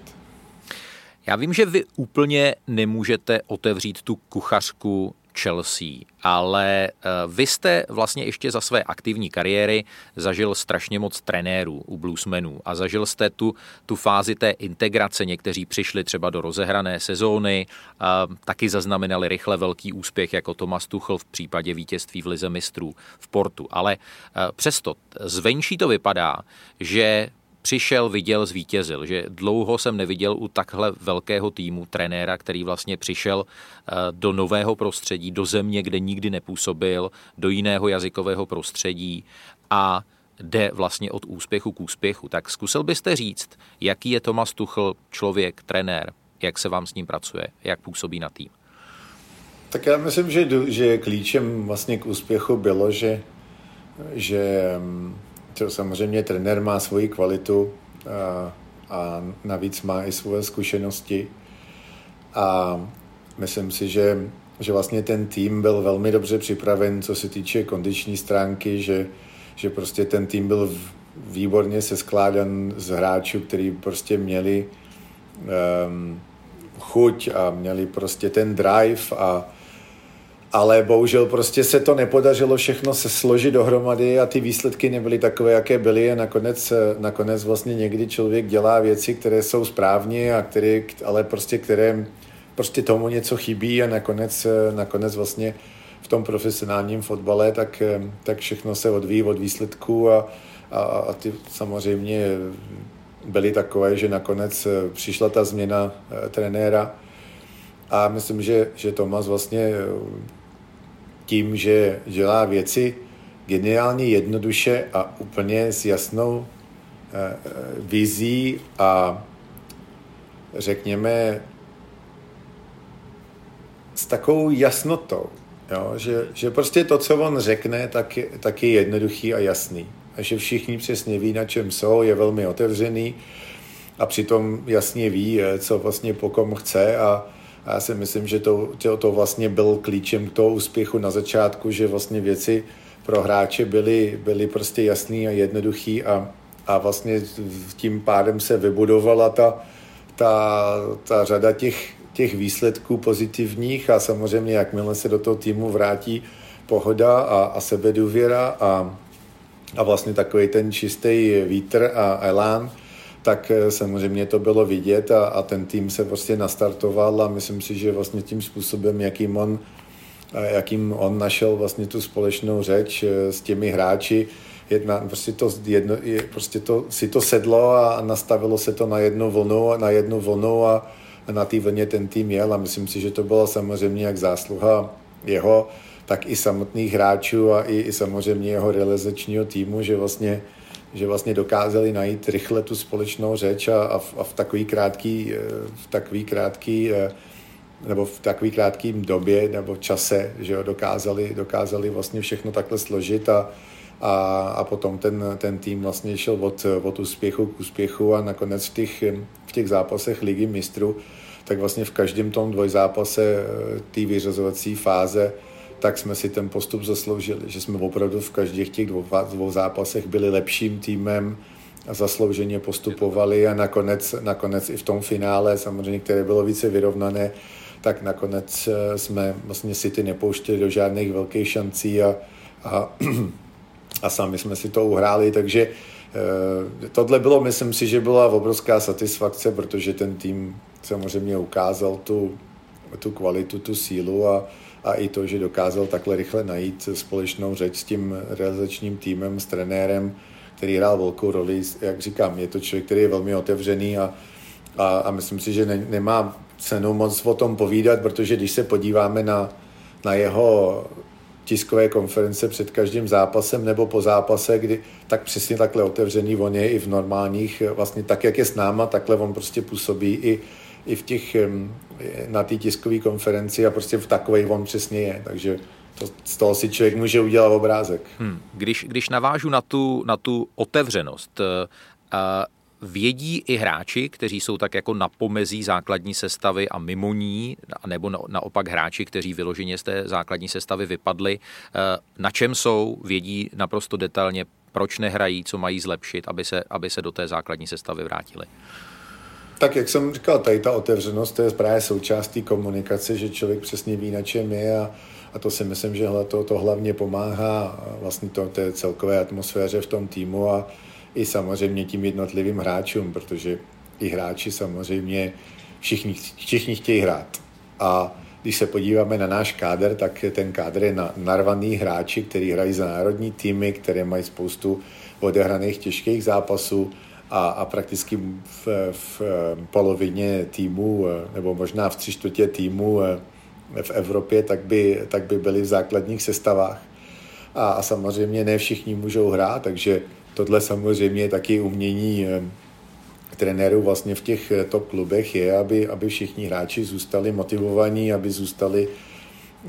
Já vím, že vy úplně nemůžete otevřít tu kuchařku Chelsea, ale eh, vy jste vlastně ještě za své aktivní kariéry zažil strašně moc trenérů u bluesmenů a zažil jste tu, tu fázi té integrace. Někteří přišli třeba do rozehrané sezóny, a taky zaznamenali rychle velký úspěch jako Thomas Tuchel v případě vítězství v Lize mistrů v Portu. Ale eh, přesto zvenčí to vypadá, že přišel, viděl, zvítězil. Že dlouho jsem neviděl u takhle velkého týmu trenéra, který vlastně přišel eh, do nového prostředí, do země, kde nikdy nepůsobil, do jiného jazykového prostředí a jde vlastně od úspěchu k úspěchu. Tak zkusil byste říct, jaký je Tomas Tuchl člověk, trenér, jak se vám s ním pracuje, jak působí na tým? Tak já myslím, že, že klíčem vlastně k úspěchu bylo, že, že mm, to samozřejmě trenér má svoji kvalitu a, a navíc má i svoje zkušenosti. A myslím si, že, že vlastně ten tým byl velmi dobře připraven, co se týče kondiční stránky, že, že prostě ten tým byl výborně se skládan z hráčů, kteří prostě měli um, chuť a měli prostě ten drive a, ale bohužel prostě se to nepodařilo všechno se složit dohromady a ty výsledky nebyly takové, jaké byly. A nakonec, nakonec vlastně někdy člověk dělá věci, které jsou správně a které, ale prostě které prostě tomu něco chybí. A nakonec, nakonec vlastně v tom profesionálním fotbale, tak, tak všechno se odvíjí od výsledků. A, a, a ty samozřejmě byly takové, že nakonec přišla ta změna eh, trenéra. A myslím, že, že Tomas vlastně tím, že dělá věci geniálně jednoduše a úplně s jasnou eh, eh, vizí a řekněme s takovou jasnotou, jo? Že, že prostě to, co on řekne, tak je, tak je jednoduchý a jasný. A že všichni přesně ví, na čem jsou, je velmi otevřený a přitom jasně ví, eh, co vlastně po kom chce a, a já si myslím, že to, to, to vlastně byl klíčem k toho úspěchu na začátku, že vlastně věci pro hráče byly, byly prostě jasný a jednoduchý a, a vlastně tím pádem se vybudovala ta, ta, ta řada těch, těch výsledků pozitivních a samozřejmě jakmile se do toho týmu vrátí pohoda a, a sebedůvěra a, a vlastně takový ten čistý vítr a elán, tak eh, samozřejmě to bylo vidět a, a ten tým se prostě nastartoval a myslím si, že vlastně tím způsobem, jakým on, eh, jakým on našel vlastně tu společnou řeč eh, s těmi hráči, jedna, prostě, to, jedno, prostě to, si to sedlo a nastavilo se to na jednu vlnu, na jednu vlnu a na té vlně ten tým jel a myslím si, že to byla samozřejmě jak zásluha jeho, tak i samotných hráčů a i, i samozřejmě jeho realizačního týmu, že vlastně že vlastně dokázali najít rychle tu společnou řeč a, a, v, a v takový krátký, eh, v takový krátký eh, nebo v takový krátkým době nebo čase, že jo, dokázali, dokázali vlastně všechno takhle složit a, a, a potom ten, ten tým vlastně šel od, od úspěchu k úspěchu a nakonec v těch, v těch zápasech ligy mistrů, tak vlastně v každém tom dvojzápase eh, té vyřazovací fáze tak jsme si ten postup zasloužili, že jsme opravdu v každých těch dvou, dvou zápasech byli lepším týmem a zaslouženě postupovali a nakonec, nakonec i v tom finále, samozřejmě, které bylo více vyrovnané, tak nakonec eh, jsme vlastně si ty nepouštěli do žádných velkých šancí a, a, a sami jsme si to uhráli, takže eh, tohle bylo, myslím si, že byla obrovská satisfakce, protože ten tým samozřejmě ukázal tu, tu kvalitu, tu sílu a, a i to, že dokázal takhle rychle najít společnou řeč s tím realizačním týmem, s trenérem, který hrál velkou roli. Jak říkám, je to člověk, který je velmi otevřený a, a, a myslím si, že ne, nemá cenu moc o tom povídat, protože když se podíváme na, na jeho tiskové konference před každým zápasem nebo po zápase, kdy tak přesně takhle otevřený on je i v normálních, vlastně tak, jak je s náma, takhle on prostě působí i, i v těch, na té tiskové konferenci a prostě v takovej on přesně je, takže to, z toho si člověk může udělat obrázek. Hmm. Když, když navážu na tu, na tu otevřenost, uh, vědí i hráči, kteří jsou tak jako na pomezí základní sestavy a mimo ní, nebo naopak hráči, kteří vyloženě z té základní sestavy vypadli, eh, na čem jsou, vědí naprosto detailně, proč nehrají, co mají zlepšit, aby se, aby se do té základní sestavy vrátili. Tak jak jsem říkal, tady ta otevřenost, to je právě součástí komunikace, že člověk přesně ví, na čem je a, a to si myslím, že to, to hlavně pomáhá vlastně to, té celkové atmosféře v tom týmu a i samozřejmě tím jednotlivým hráčům, protože i hráči samozřejmě všichni, všichni chtějí hrát. A když se podíváme na náš káder, tak ten kádr je na, narvaný hráči, kteří hrají za národní týmy, které mají spoustu odehraných těžkých zápasů a, a prakticky v, v polovině týmu, nebo možná v tři čtvrtě týmu v Evropě, tak by, tak by byli v základních sestavách. A, a samozřejmě ne všichni můžou hrát, takže tohle samozřejmě je taky umění eh, trenérů vlastně v těch eh, top klubech je, aby, aby všichni hráči zůstali motivovaní, aby zůstali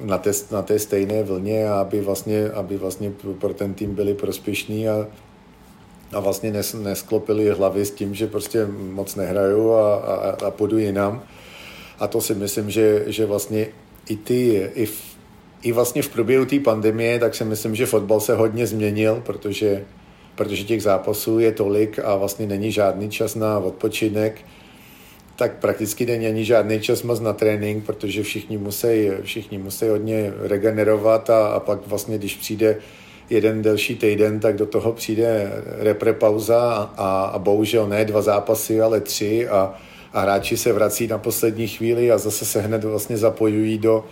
na té, na té stejné vlně a aby vlastně, aby vlastně pro ten tým byli prospěšní a, a vlastně nes, nesklopili hlavy s tím, že prostě moc nehrajou a, a, a půjdu jinam. A to si myslím, že, že vlastně i ty, i, v, i vlastně v průběhu té pandemie, tak si myslím, že fotbal se hodně změnil, protože protože těch zápasů je tolik a vlastně není žádný čas na odpočinek, tak prakticky není ani žádný čas moc na trénink, protože všichni musí, všichni musí hodně regenerovat a, a pak vlastně, když přijde jeden delší týden, tak do toho přijde repre pauza a, a bohužel ne dva zápasy, ale tři a, a hráči se vrací na poslední chvíli a zase se hned vlastně zapojují do,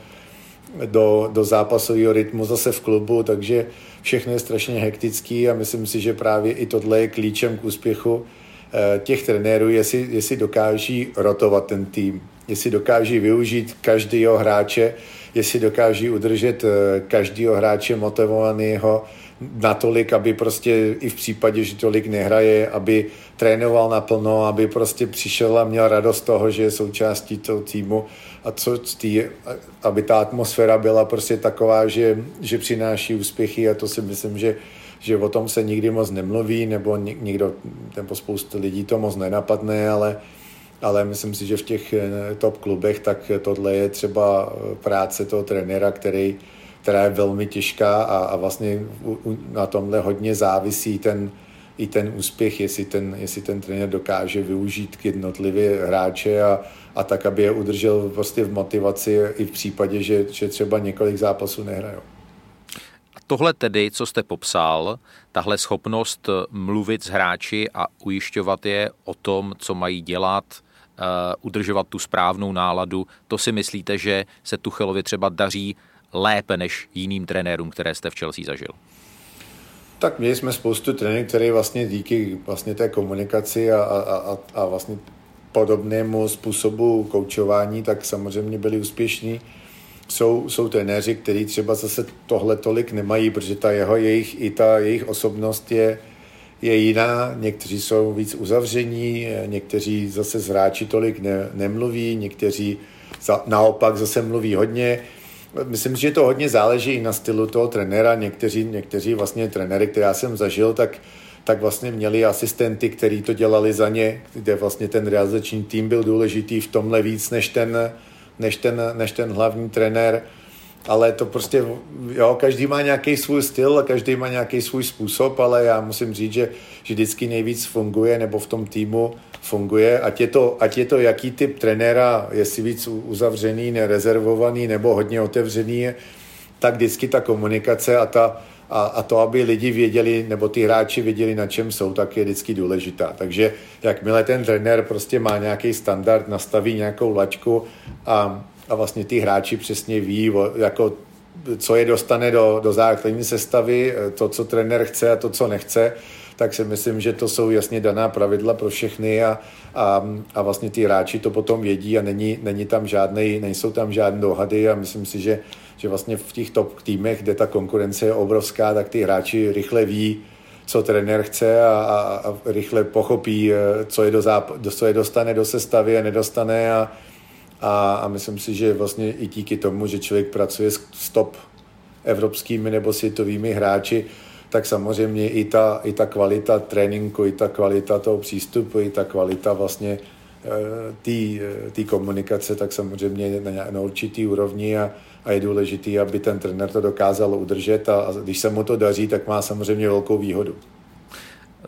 do, do zápasového rytmu zase v klubu, takže všechno je strašně hektický a myslím si, že právě i tohle je klíčem k úspěchu eh, těch trenérů, jestli, jestli dokáží rotovat ten tým, jestli dokáží využít každého hráče, jestli dokáží udržet eh, každého hráče motivovaného natolik, aby prostě i v případě, že tolik nehraje, aby trénoval naplno, aby prostě přišel a měl radost toho, že je součástí toho týmu. A co tý, aby ta atmosféra byla prostě taková, že, že přináší úspěchy a to si myslím, že, že o tom se nikdy moc nemluví, nebo nikdo, nebo spoustu lidí to moc nenapadne, ale, ale myslím si, že v těch eh, top klubech tak tohle je třeba práce toho trenéra, který, která je velmi těžká a, a vlastně na tomhle hodně závisí ten, i ten úspěch, jestli ten, jestli ten trenér dokáže využít k jednotlivě hráče a, a tak, aby je udržel prostě v motivaci i v případě, že, že třeba několik zápasů nehrajou. Tohle tedy, co jste popsal, tahle schopnost mluvit s hráči a ujišťovat je o tom, co mají dělat, udržovat tu správnou náladu, to si myslíte, že se Tuchelovi třeba daří lépe než jiným trenérům, které jste v Chelsea zažil? Tak měli jsme spoustu trenérů, které vlastně díky vlastně té komunikaci a, a, a, a vlastně podobnému způsobu koučování, tak samozřejmě byli úspěšní. Jsou, jsou trenéři, kteří třeba zase tohle tolik nemají, protože ta jeho, jejich, i ta jejich osobnost je, je jiná. Někteří jsou víc uzavření, někteří zase z hráči tolik ne, nemluví, někteří za, naopak zase mluví hodně. Myslím, že to hodně záleží i na stylu toho trenéra. Někteří, někteří vlastně trenéry, které já jsem zažil, tak tak vlastně měli asistenty, kteří to dělali za ně, kde vlastně ten realizační tým byl důležitý v tomhle víc než ten, než ten, než ten hlavní trenér. Ale to prostě, jo, každý má nějaký svůj styl a každý má nějaký svůj způsob, ale já musím říct, že, že vždycky nejvíc funguje, nebo v tom týmu funguje, ať je to, ať je to jaký typ trenéra, jestli víc uzavřený, nerezervovaný nebo hodně otevřený, tak vždycky ta komunikace a ta, a, a to, aby lidi věděli, nebo ty hráči věděli, na čem jsou, tak je vždycky důležitá. Takže jakmile ten trenér prostě má nějaký standard, nastaví nějakou lačku a, a vlastně ty hráči přesně ví, jako co je dostane do, do základní sestavy, to, co trenér chce a to, co nechce, tak si myslím, že to jsou jasně daná pravidla pro všechny a, a, a vlastně ty hráči to potom vědí a není, není tam žádnej, nejsou tam žádné dohady a myslím si, že že vlastně v těch top týmech, kde ta konkurence je obrovská, tak ty hráči rychle ví, co trenér chce a, a, a rychle pochopí, eh, co je, do záp- co je dostane do sestavy a nedostane a, a, a myslím si, že vlastně i díky tomu, že člověk pracuje s top evropskými nebo světovými hráči, tak samozřejmě i ta, i ta kvalita tréninku, i ta kvalita toho přístupu, i ta kvalita vlastně té komunikace, tak samozřejmě na, na určitý úrovni a, a je důležitý, aby ten trenér to dokázal udržet a, a když se mu to daří, tak má samozřejmě velkou výhodu.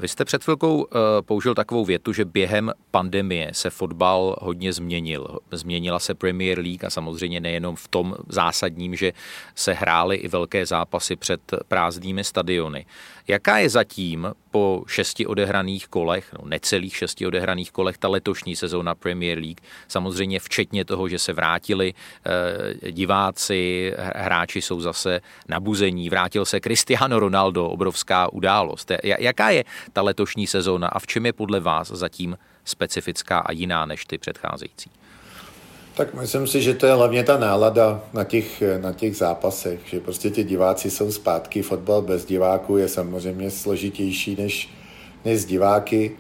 Vy jste před chvilkou uh, použil takovou větu, že během pandemie se fotbal hodně změnil. Změnila se Premier League a samozřejmě nejenom v tom zásadním, že se hrály i velké zápasy před prázdnými stadiony. Jaká je zatím po šesti odehraných kolech, no necelých šesti odehraných kolech, ta letošní sezóna Premier League, samozřejmě včetně toho, že se vrátili eh, diváci, hráči jsou zase nabuzení, vrátil se Cristiano Ronaldo, obrovská událost. Jaká je ta letošní sezóna a v čem je podle vás zatím specifická a jiná než ty předcházející? Tak myslím si, že to je hlavně ta nálada na těch, na těch zápasech, že prostě ti diváci jsou zpátky, fotbal bez diváků je samozřejmě složitější než, než z diváky.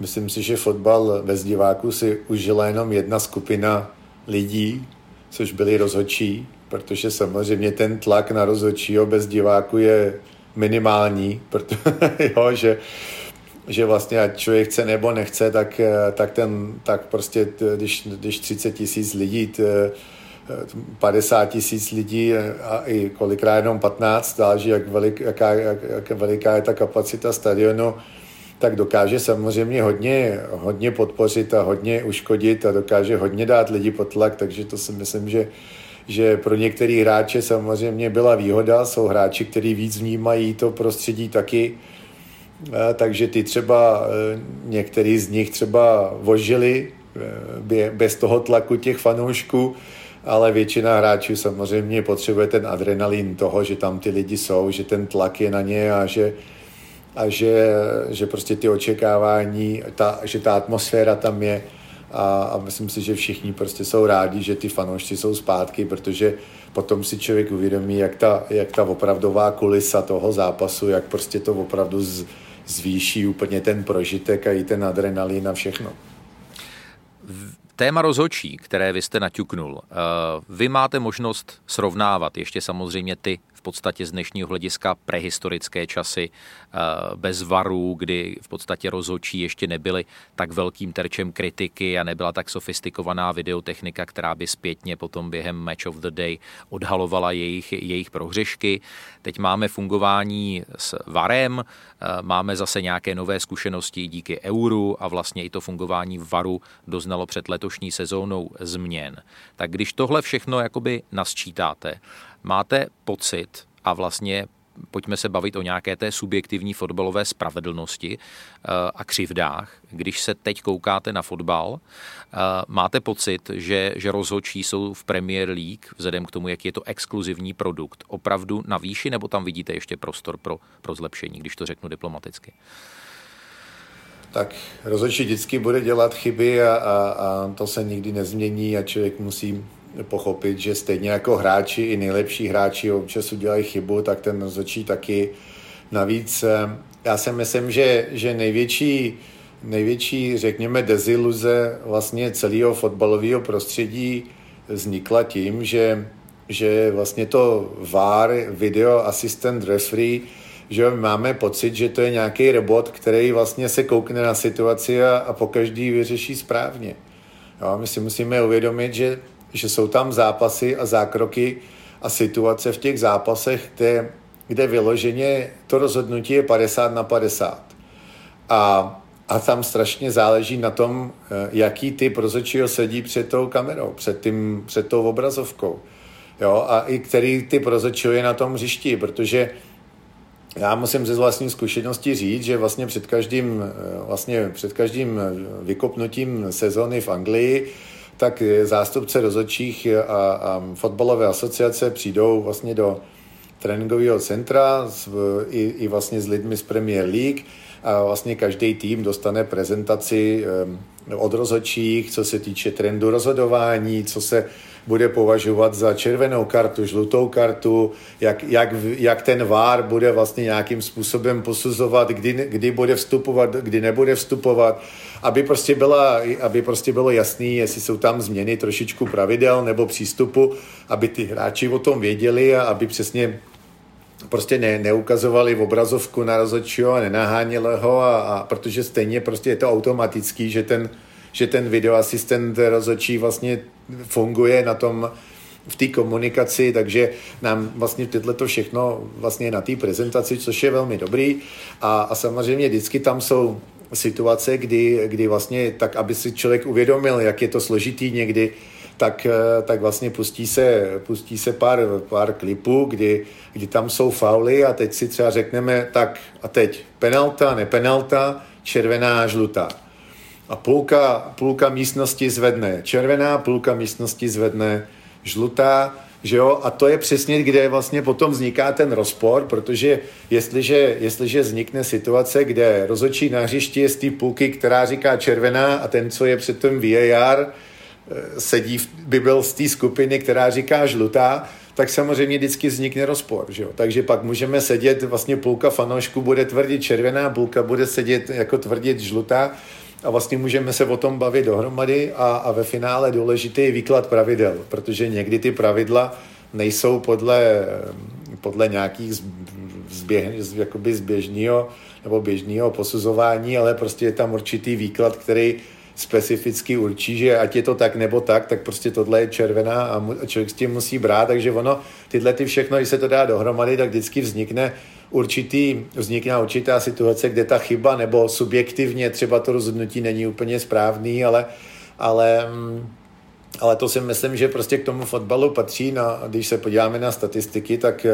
Myslím si, že fotbal bez diváků si užila jenom jedna skupina lidí, což byli rozhodčí, protože samozřejmě ten tlak na rozhodčího bez diváku je minimální, protože, jo, že že vlastně ať člověk chce nebo nechce, tak, eh, tak, ten, tak prostě, když, když 30 tisíc lidí, 50 tisíc lidí a i kolikrát jenom 15, záleží, jak, velik, jaká, jak, jak veliká je ta kapacita stadionu, tak dokáže samozřejmě hodně, hodně podpořit a hodně uškodit a dokáže hodně dát lidi pod tlak, takže to si myslím, že, že pro některé hráče samozřejmě byla výhoda, jsou hráči, kteří víc vnímají to prostředí taky, takže ty třeba, e, některý z nich třeba vožili e, bez toho tlaku těch fanoušků, ale většina hráčů samozřejmě potřebuje ten adrenalin toho, že tam ty lidi jsou, že ten tlak je na ně a že, a že, že prostě ty očekávání, ta, že ta atmosféra tam je. A, a myslím si, že všichni prostě jsou rádi, že ty fanoušci jsou zpátky, protože potom si člověk uvědomí, jak ta, jak ta opravdová kulisa toho zápasu, jak prostě to opravdu z, zvýší úplně ten prožitek a i ten adrenalin a všechno. Téma rozhodčí, které vy jste naťuknul, eh, vy máte možnost srovnávat ještě samozřejmě ty podstatě z dnešního hlediska prehistorické časy eh, bez varů, kdy v podstatě rozhodčí ještě nebyly tak velkým terčem kritiky a nebyla tak sofistikovaná videotechnika, která by zpětně potom během Match of the Day odhalovala jejich, jejich prohřešky. Teď máme fungování s varem, eh, máme zase nějaké nové zkušenosti díky euru a vlastně i to fungování varu doznalo před letošní sezónou změn. Tak když tohle všechno jakoby nasčítáte, Máte pocit a vlastně pojďme se bavit o nějaké té subjektivní fotbalové spravedlnosti eh, a křivdách. Když se teď koukáte na fotbal, eh, máte pocit, že, že rozhodčí jsou v Premier League, vzhledem k tomu, jak je to exkluzivní produkt, opravdu na výši, nebo tam vidíte ještě prostor pro, pro zlepšení, když to řeknu diplomaticky? Tak rozhodčí vždycky bude dělat chyby a, a, a to se nikdy nezmění a člověk musí pochopit, že stejně jako hráči, i nejlepší hráči občas udělají chybu, tak ten rozhodčí taky. Navíc eh, já si myslím, že, že největší, největší, řekněme, deziluze vlastně celého fotbalového prostředí vznikla tím, že, že vlastně to VAR, Video Assistant Referee, že máme pocit, že to je nějaký robot, který vlastně se koukne na situaci a, a po každý vyřeší správně. Jo, my si musíme uvědomit, že že jsou tam zápasy a zákroky a situace v těch zápasech, kde, kde vyloženě to rozhodnutí je 50 na 50. A, a tam strašně záleží na tom, eh, jaký typ rozhodčího sedí před tou kamerou, před, tím, před tou obrazovkou. Jo, a i který typ rozhodčího je na tom hřišti, protože já musím ze vlastní zkušenosti říct, že vlastně před každým, eh, vlastně před každým vykopnutím sezony v Anglii tak zástupce rozhodčích a, a fotbalové asociace přijdou vlastně do tréninkového centra s, i, i vlastně s lidmi z Premier League a vlastně každý tým dostane prezentaci od rozhodčích, co se týče trendu rozhodování, co se bude považovat za červenou kartu, žlutou kartu, jak, jak, jak ten VAR bude vlastně nějakým způsobem posuzovat, kdy, kdy bude vstupovat, kdy nebude vstupovat, aby prostě, byla, aby prostě bylo jasný, jestli jsou tam změny trošičku pravidel nebo přístupu, aby ty hráči o tom věděli a aby přesně prostě ne, neukazovali v obrazovku na rozhodčího a nenaháněli ho, a, a, protože stejně prostě je to automatický, že ten, že ten videoasistent rozhodčí vlastně funguje na tom, v té komunikaci, takže nám vlastně tyhle to všechno vlastně na té prezentaci, což je velmi dobrý. A, a samozřejmě vždycky tam jsou situace, kdy, kdy vlastně tak, aby si člověk uvědomil, jak je to složitý někdy, tak, eh, tak vlastně pustí se, pustí se pár, pár klipů, kdy, kdy tam jsou fauly a teď si třeba řekneme, tak a teď penalta, nepenalta, červená, žlutá. A půlka, půlka místnosti zvedne červená, půlka místnosti zvedne žlutá, že jo? A to je přesně, kde vlastně potom vzniká ten rozpor, protože jestliže, jestliže vznikne situace, kde rozhodčí na hřišti je z té půlky, která říká červená a ten, co je před tím VAR, Eh, sedí, by byl z té skupiny, která říká žlutá, tak samozřejmě vždycky vznikne rozpor. Že jo? Takže pak můžeme sedět, vlastně půlka fanoušků bude tvrdit červená, půlka bude sedět jako tvrdit žlutá a vlastně můžeme se o tom bavit dohromady a, a ve finále důležitý je výklad pravidel, protože někdy ty pravidla nejsou podle, podle nějakých zběh, jakoby zběžného nebo běžného posuzování, ale prostě je tam určitý výklad, který specificky určí, že ať je to tak nebo tak, tak prostě tohle je červená a, člověk s tím musí brát, takže ono, tyhle ty všechno, když se to dá dohromady, tak vždycky vznikne určitý, vznikne určitá situace, kde ta chyba nebo subjektivně třeba to rozhodnutí není úplně správný, ale, ale mm, ale to si myslím, že prostě k tomu fotbalu patří. No, když se podíváme na statistiky, tak,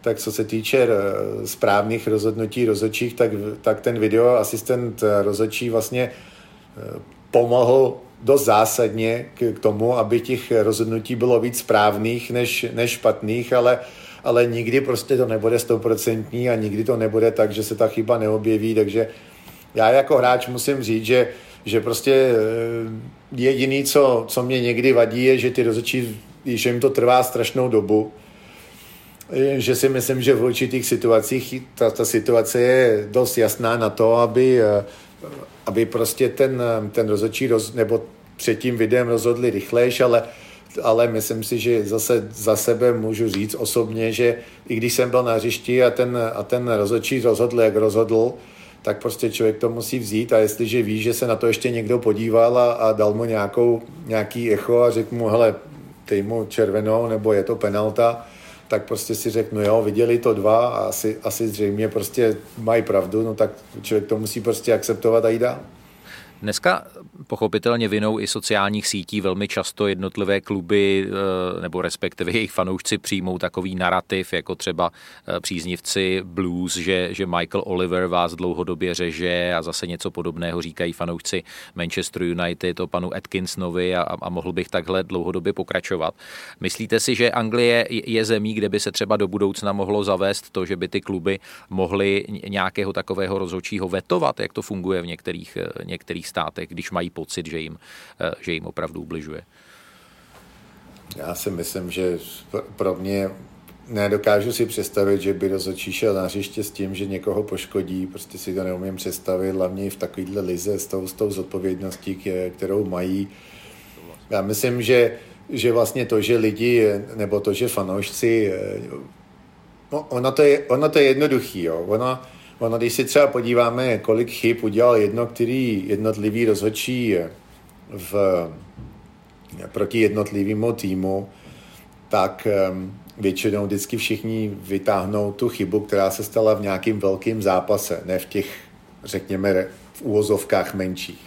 tak co se týče eh, správných rozhodnutí rozhodčích, tak, tak ten video asistent eh, rozhodčí vlastně eh, pomohl dost zásadně k, k tomu, aby těch rozhodnutí bylo víc správných než, než špatných, ale, ale nikdy prostě to nebude stoprocentní a nikdy to nebude tak, že se ta chyba neobjeví, takže já jako hráč musím říct, že, že prostě eh, jediný, co, co mě někdy vadí, je, že ty rozhodčí, že jim to trvá strašnou dobu, že si myslím, že v určitých situacích ta, ta situace je dost jasná na to, aby eh, aby prostě ten, ten rozhodčí roz, nebo před tím videem rozhodli rychlejš, ale, ale myslím si, že zase za sebe můžu říct osobně, že i když jsem byl na hřišti a ten, a ten rozhodčí rozhodl, jak rozhodl, tak prostě člověk to musí vzít a jestliže ví, že se na to ještě někdo podíval a, a dal mu nějakou, nějaký echo a řekl mu, hele, dej mu červenou, nebo je to penalta, tak prostě si řeknu, jo, viděli to dva a asi, asi zřejmě prostě mají pravdu, no tak člověk to musí prostě akceptovat a jít dál. Dneska pochopitelně vinou i sociálních sítí velmi často jednotlivé kluby eh, nebo respektive jejich fanoušci přijmou takový narrativ, jako třeba eh, příznivci Blues, že, že Michael Oliver vás dlouhodobě řeže a zase něco podobného říkají fanoušci Manchester United o panu Atkinsonovi a, a mohl bych takhle dlouhodobě pokračovat. Myslíte si, že Anglie je zemí, kde by se třeba do budoucna mohlo zavést to, že by ty kluby mohly nějakého takového rozhodčího vetovat, jak to funguje v některých, eh, některých státech, když mají pocit, že jim, eh, že jim opravdu ubližuje? Já si myslím, že pro mě nedokážu si představit, že by rozhodčí šel na hřiště s tím, že někoho poškodí, prostě si to neumím představit, hlavně v takovýhle lize s tou, s tou zodpovědností, kterou mají. Já myslím, že, že vlastně to, že lidi, nebo to, že fanoušci, eh, no, ono, to je, ono to je jednoduchý, jo. Ono, Ono, když si třeba podíváme, kolik chyb udělal jedno, který jednotlivý rozhodčí v, proti jednotlivému týmu, tak většinou vždycky všichni vytáhnou tu chybu, která se stala v nějakém velkém zápase, ne v těch, řekněme, v úvozovkách menších.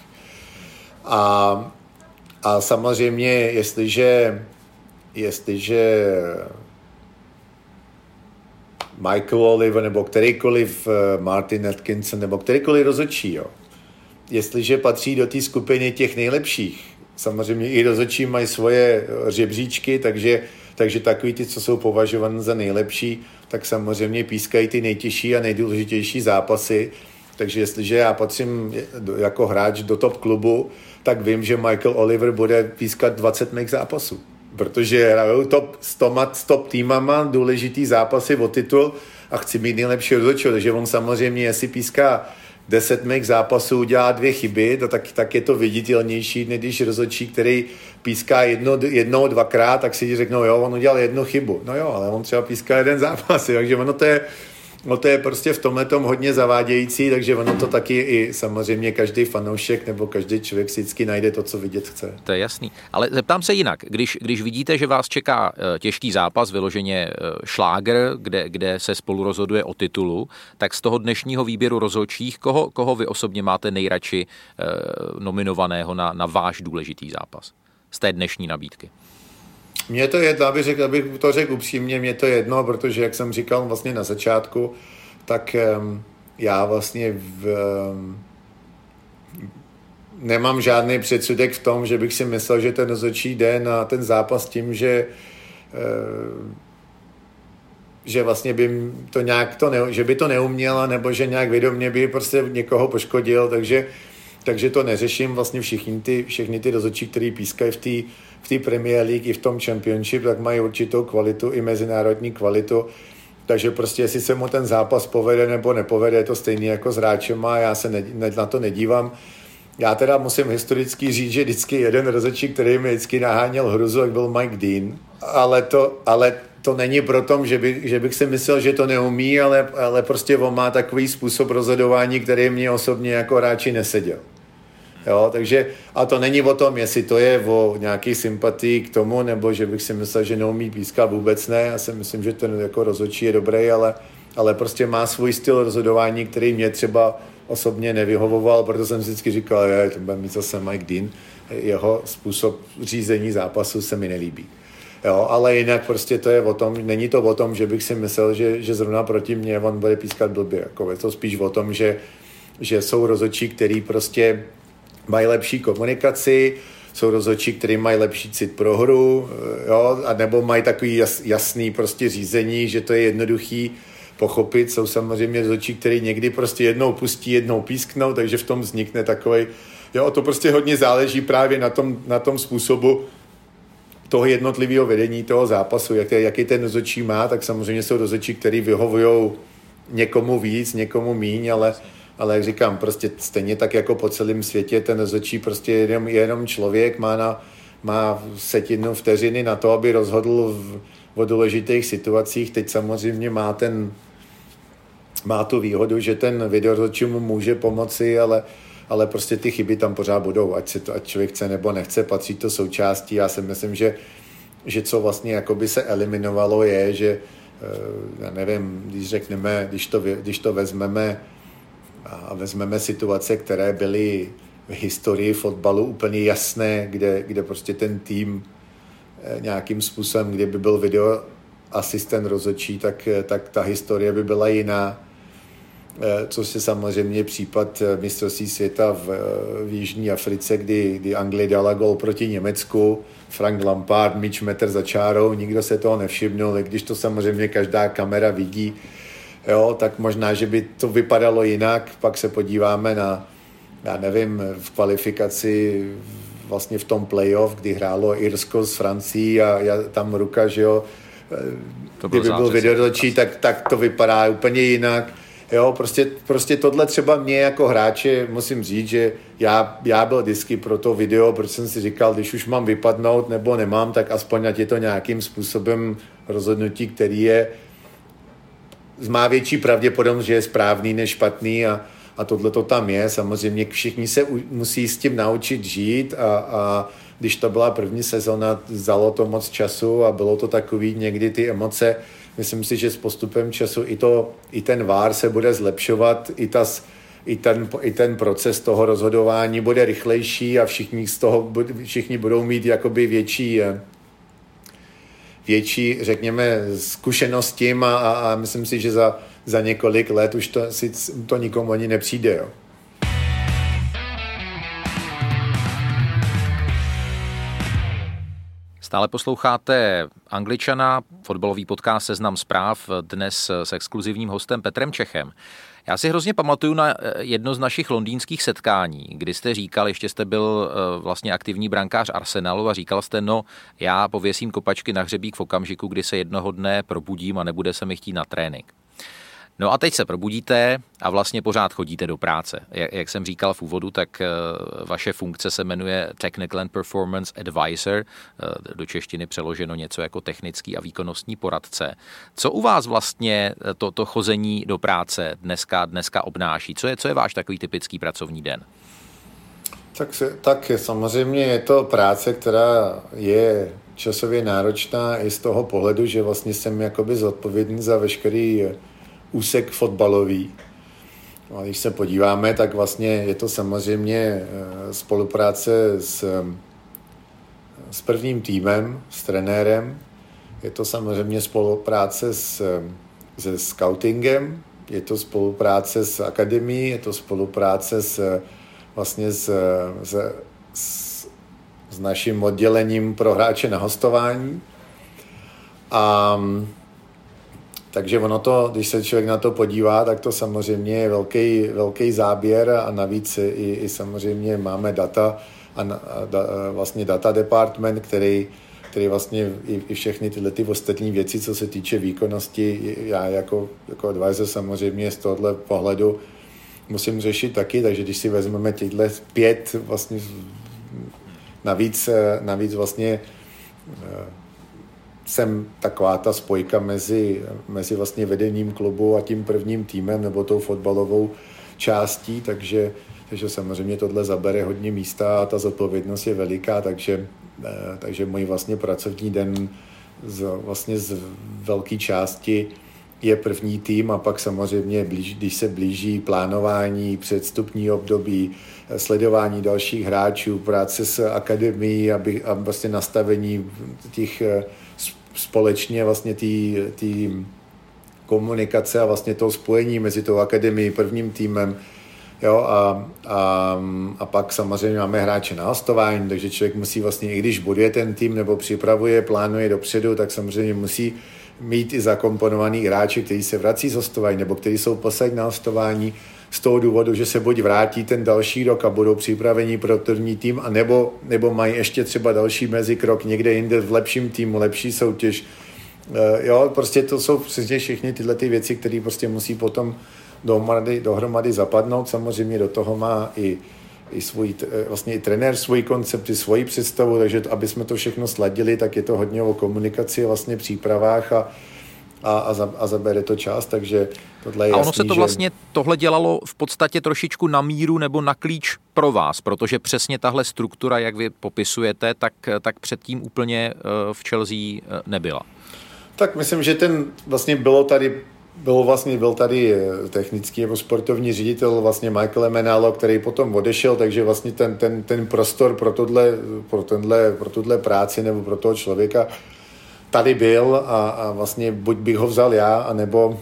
A, a samozřejmě, jestliže, jestliže Michael Oliver nebo kterýkoliv eh, Martin Atkinson nebo kterýkoliv rozhodčí, jo. jestliže patří do té skupiny těch nejlepších, samozřejmě i rozhodčí mají svoje eh, řebříčky, takže, takže takový ty, co jsou považované za nejlepší, tak samozřejmě pískají ty nejtěžší a nejdůležitější zápasy. Takže jestliže já patřím jako hráč do top klubu, tak vím, že Michael Oliver bude pískat 20 mých zápasů protože hrajou top, s, toma, s top týmama důležitý zápasy o titul a chci mít nejlepší rozhodčího, takže on samozřejmě, jestli píská deset mých zápasů udělá dvě chyby, to tak, tak je to viditelnější, než když rozhodčí, který píská jedno, jednou, dvakrát, tak si řeknou, jo, on udělal jednu chybu. No jo, ale on třeba píská jeden zápas, takže ono to je, No to je prostě v tomhle tom hodně zavádějící, takže ono to taky i samozřejmě každý fanoušek nebo každý člověk si vždycky najde to, co vidět chce. To je jasný. Ale zeptám se jinak. Když, když vidíte, že vás čeká eh, těžký zápas, vyloženě eh, šláger, kde, kde se spolu rozhoduje o titulu, tak z toho dnešního výběru rozhodčích, koho, koho vy osobně máte nejradši eh, nominovaného na, na váš důležitý zápas z té dnešní nabídky? Mně to jedno, abych, řekl, abych to řekl upřímně, mě to jedno, protože jak jsem říkal vlastně na začátku, tak um, já vlastně v, um, nemám žádný předsudek v tom, že bych si myslel, že ten rozhodčí jde na ten zápas tím, že že vlastně by to nějak to ne, že by to neuměla, nebo že nějak vědomě by prostě někoho poškodil, takže, takže to neřeším. Vlastně všichni ty, všechny ty rozhodčí, který pískají v té té Premier League i v tom Championship, tak mají určitou kvalitu, i mezinárodní kvalitu. Takže prostě, jestli se mu ten zápas povede nebo nepovede, je to stejný jako s hráčem a já se ne, ne, na to nedívám. Já teda musím historicky říct, že vždycky jeden rozhodčí, který mi vždycky naháněl hruzu, byl Mike Dean. Ale to, ale to není proto, že, by, že bych si myslel, že to neumí, ale, ale prostě on má takový způsob rozhodování, který mě osobně jako hráči neseděl. Jo, takže, a to není o tom, jestli to je o nějaký sympatii k tomu, nebo že bych si myslel, že neumí pískat vůbec ne. Já si myslím, že ten jako rozhodčí je dobrý, ale, ale prostě má svůj styl rozhodování, který mě třeba osobně nevyhovoval, proto jsem vždycky říkal, že to bude mít zase Mike Dean, jeho způsob řízení zápasu se mi nelíbí. Jo, ale jinak prostě to je o tom, není to o tom, že bych si myslel, že, že zrovna proti mně on bude pískat blbě. Jako je to spíš o tom, že, že jsou rozhodčí, který prostě mají lepší komunikaci, jsou rozhodčí, kteří mají lepší cit pro hru, eh, jo, a nebo mají takový jas, jasný prostě řízení, že to je jednoduchý pochopit. Jsou samozřejmě rozhodčí, který někdy prostě jednou pustí, jednou písknou, takže v tom vznikne takový, jo, to prostě hodně záleží právě na tom, na tom způsobu toho jednotlivého vedení toho zápasu, jak, jaký ten rozhodčí má, tak samozřejmě jsou rozhodčí, který vyhovují někomu víc, někomu míň, ale ale jak říkám, prostě stejně tak jako po celém světě ten rozhodčí prostě jenom, jenom člověk má, na, má setinu vteřiny na to, aby rozhodl v, o důležitých situacích. Teď samozřejmě má ten má tu výhodu, že ten videorozhodčí mu může pomoci, ale, ale prostě ty chyby tam pořád budou, ať, se to, ať člověk chce nebo nechce, patří to součástí. Já si myslím, že, že co vlastně jakoby se eliminovalo je, že eh, já nevím, když řekneme, když to, když to vezmeme a vezmeme situace, které byly v historii fotbalu úplně jasné, kde, kde prostě ten tým eh, nějakým způsobem, kdyby byl video asistent rozhodčí, tak, eh, tak ta historie by byla jiná. Eh, což je samozřejmě případ mistrovství světa v, v Jižní Africe, kdy, kdy Anglie dala gol proti Německu, Frank Lampard, míč metr za čárou, nikdo se toho nevšimnul, když to samozřejmě každá kamera vidí, jo, tak možná, že by to vypadalo jinak. Pak se podíváme na, já nevím, v kvalifikaci vlastně v tom playoff, kdy hrálo Irsko s Francií a já, tam ruka, že jo, to kdyby byl videotočí, tak, tak to vypadá úplně jinak. Jo, prostě, prostě tohle třeba mě jako hráče musím říct, že já, já byl vždycky pro to video, protože jsem si říkal, když už mám vypadnout nebo nemám, tak aspoň ať je to nějakým způsobem rozhodnutí, který je má větší pravděpodobnost, že je správný než špatný a, a tohle to tam je. Samozřejmě všichni se u, musí s tím naučit žít a, a když to byla první sezona, vzalo to moc času a bylo to takový někdy ty emoce. Myslím si, že s postupem času i, to, i ten vár se bude zlepšovat, i, ta, i, ten, i ten proces toho rozhodování bude rychlejší a všichni z toho všichni budou mít jakoby větší větší, řekněme, zkušenost tím a, a, a myslím si, že za, za několik let už to, si, to nikomu ani nepřijde. Jo. Stále posloucháte Angličana, fotbalový podcast Seznam zpráv, dnes s exkluzivním hostem Petrem Čechem. Já si hrozně pamatuju na eh, jedno z našich londýnských setkání, kdy jste říkal, ještě jste byl eh, vlastně aktivní brankář Arsenalu a říkal jste, no já pověsím kopačky na hřebík v okamžiku, kdy se jednoho dne probudím a nebude se mi chtít na trénink. No a teď se probudíte a vlastně pořád chodíte do práce. Jak, jak jsem říkal v úvodu, tak vaše funkce se jmenuje Technical and Performance Advisor, do češtiny přeloženo něco jako technický a výkonnostní poradce. Co u vás vlastně to, to chození do práce dneska, dneska obnáší? Co je, co je váš takový typický pracovní den? Tak, se, tak samozřejmě je to práce, která je časově náročná i z toho pohledu, že vlastně jsem jakoby zodpovědný za veškerý úsek fotbalový. A když se podíváme, tak vlastně je to samozřejmě eh, spolupráce s, s prvním týmem, s trenérem, je to samozřejmě spolupráce s, se scoutingem, je to spolupráce s akademií, je to spolupráce s, vlastně s, s, s, s naším oddělením pro hráče na hostování. A takže ono to, když se člověk na to podívá, tak to samozřejmě je velký, velký záběr a navíc i, i samozřejmě máme data a, a da, vlastně data department, který, který vlastně i, i všechny tyhle ty ostatní věci, co se týče výkonnosti, já jako, jako advisor samozřejmě z tohohle pohledu musím řešit taky, takže když si vezmeme těchto pět vlastně navíc, navíc vlastně eh, jsem taková ta spojka mezi, mezi vlastně vedením klubu a tím prvním týmem nebo tou fotbalovou částí, takže, takže samozřejmě tohle zabere hodně místa a ta zodpovědnost je veliká, takže, eh, takže můj vlastně pracovní den z, vlastně z velké části je první tým a pak samozřejmě, když se blíží plánování, předstupní období, sledování dalších hráčů, práce s akademií aby, a vlastně nastavení těch eh, společně vlastně té komunikace a vlastně toho spojení mezi tou akademií, prvním týmem, Jo, a, a, a pak samozřejmě máme hráče na hostování, takže člověk musí vlastně, i když buduje ten tým nebo připravuje, plánuje dopředu, tak samozřejmě musí mít i zakomponovaný hráče, kteří se vrací z hostování nebo kteří jsou posaď na hostování z toho důvodu, že se buď vrátí ten další rok a budou připraveni pro první tým, a nebo, nebo mají ještě třeba další mezikrok někde jinde v lepším týmu, lepší soutěž. E, jo, prostě to jsou přesně všechny tyhle ty věci, které prostě musí potom dohromady, dohromady zapadnout. Samozřejmě do toho má i, i svůj, e, vlastně i trenér svůj koncept, i svoji představu, takže aby jsme to všechno sladili, tak je to hodně o komunikaci, vlastně přípravách a, a, a, za, a zabere to čas, takže tohle je A ono jasný, se to že... vlastně tohle dělalo v podstatě trošičku na míru nebo na klíč pro vás, protože přesně tahle struktura, jak vy popisujete, tak, tak předtím úplně eh, v Chelsea eh, nebyla. Tak myslím, že ten vlastně bylo tady bylo vlastně, byl tady eh, technický nebo sportovní ředitel vlastně Michael Menalo, který potom odešel, takže vlastně ten, ten, ten prostor pro, tohle, pro, tenhle, pro tuhle práci nebo pro toho člověka tady byl a, a vlastně buď bych ho vzal já, anebo,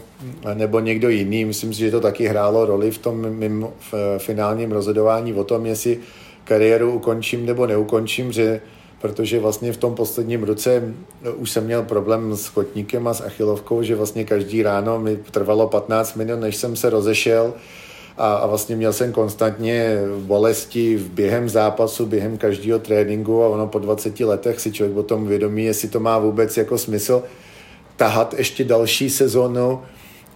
nebo někdo jiný. Myslím si, že to taky hrálo roli v tom mým v finálním rozhodování o tom, jestli kariéru ukončím nebo neukončím, že, protože vlastně v tom posledním roce už jsem měl problém s kotníkem a s achilovkou, že vlastně každý ráno mi trvalo 15 minut, než jsem se rozešel a, a vlastně měl jsem konstantně bolesti v během zápasu, během každého tréninku a ono po 20 letech si člověk o tom vědomí, jestli to má vůbec jako smysl tahat ještě další sezónu,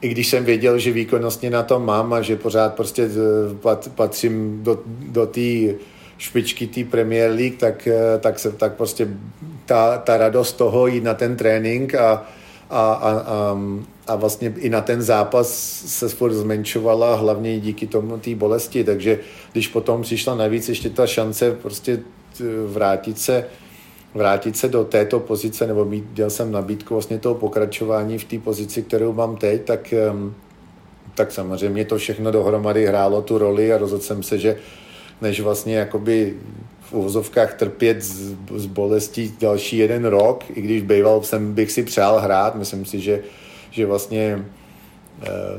i když jsem věděl, že výkonnostně na to mám a že pořád prostě eh, patřím do, do té špičky té Premier League, tak, eh, tak, se, tak prostě ta, ta radost toho jít na ten trénink a, a, a, a, a vlastně i na ten zápas se furt zmenšovala, hlavně díky tomu té bolesti, takže když potom přišla navíc ještě ta šance prostě vrátit se, vrátit se do této pozice, nebo mít, dělal jsem nabídku vlastně toho pokračování v té pozici, kterou mám teď, tak, tak samozřejmě to všechno dohromady hrálo tu roli a rozhodl jsem se, že než vlastně jakoby v uvozovkách trpět z, z bolestí další jeden rok, i když býval jsem, bych si přál hrát, myslím si, že že vlastně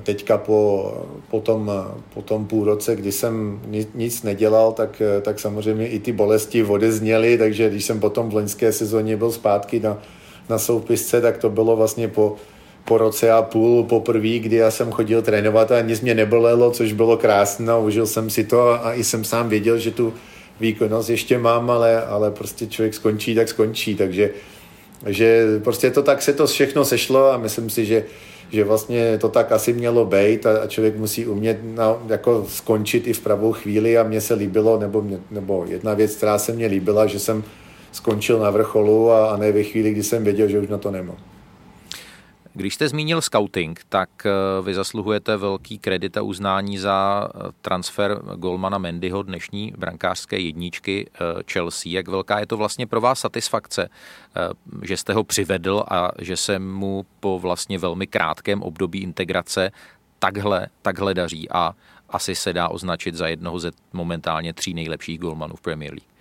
teďka po, po, tom, po tom půl roce, kdy jsem nic nedělal, tak, eh, tak samozřejmě i ty bolesti odezněly, takže když jsem potom v loňské sezóně byl zpátky na, na soupisce, tak to bylo vlastně po, po roce a půl poprvé, kdy já jsem chodil trénovat a nic mě nebolelo, což bylo krásné, užil jsem si to a, a i jsem sám věděl, že tu výkonnost ještě mám, ale, ale prostě člověk skončí, tak skončí, takže že prostě to tak se to všechno sešlo a myslím si, že, že vlastně to tak asi mělo být a, člověk musí umět na, jako skončit i v pravou chvíli a mně se líbilo, nebo, mě, nebo jedna věc, která se mně líbila, že jsem skončil na vrcholu a, a ne ve chvíli, kdy jsem věděl, že už na to nemám. Když jste zmínil scouting, tak eh, vy zasluhujete velký kredit a uznání za eh, transfer golmana Mendyho dnešní brankářské jedničky eh, Chelsea. Jak velká je to vlastně pro vás satisfakce, že jste ho přivedl a že se mu po vlastně velmi krátkém období integrace takhle, takhle daří a asi se dá označit za jednoho ze momentálně tří nejlepších golmanů v Premier League.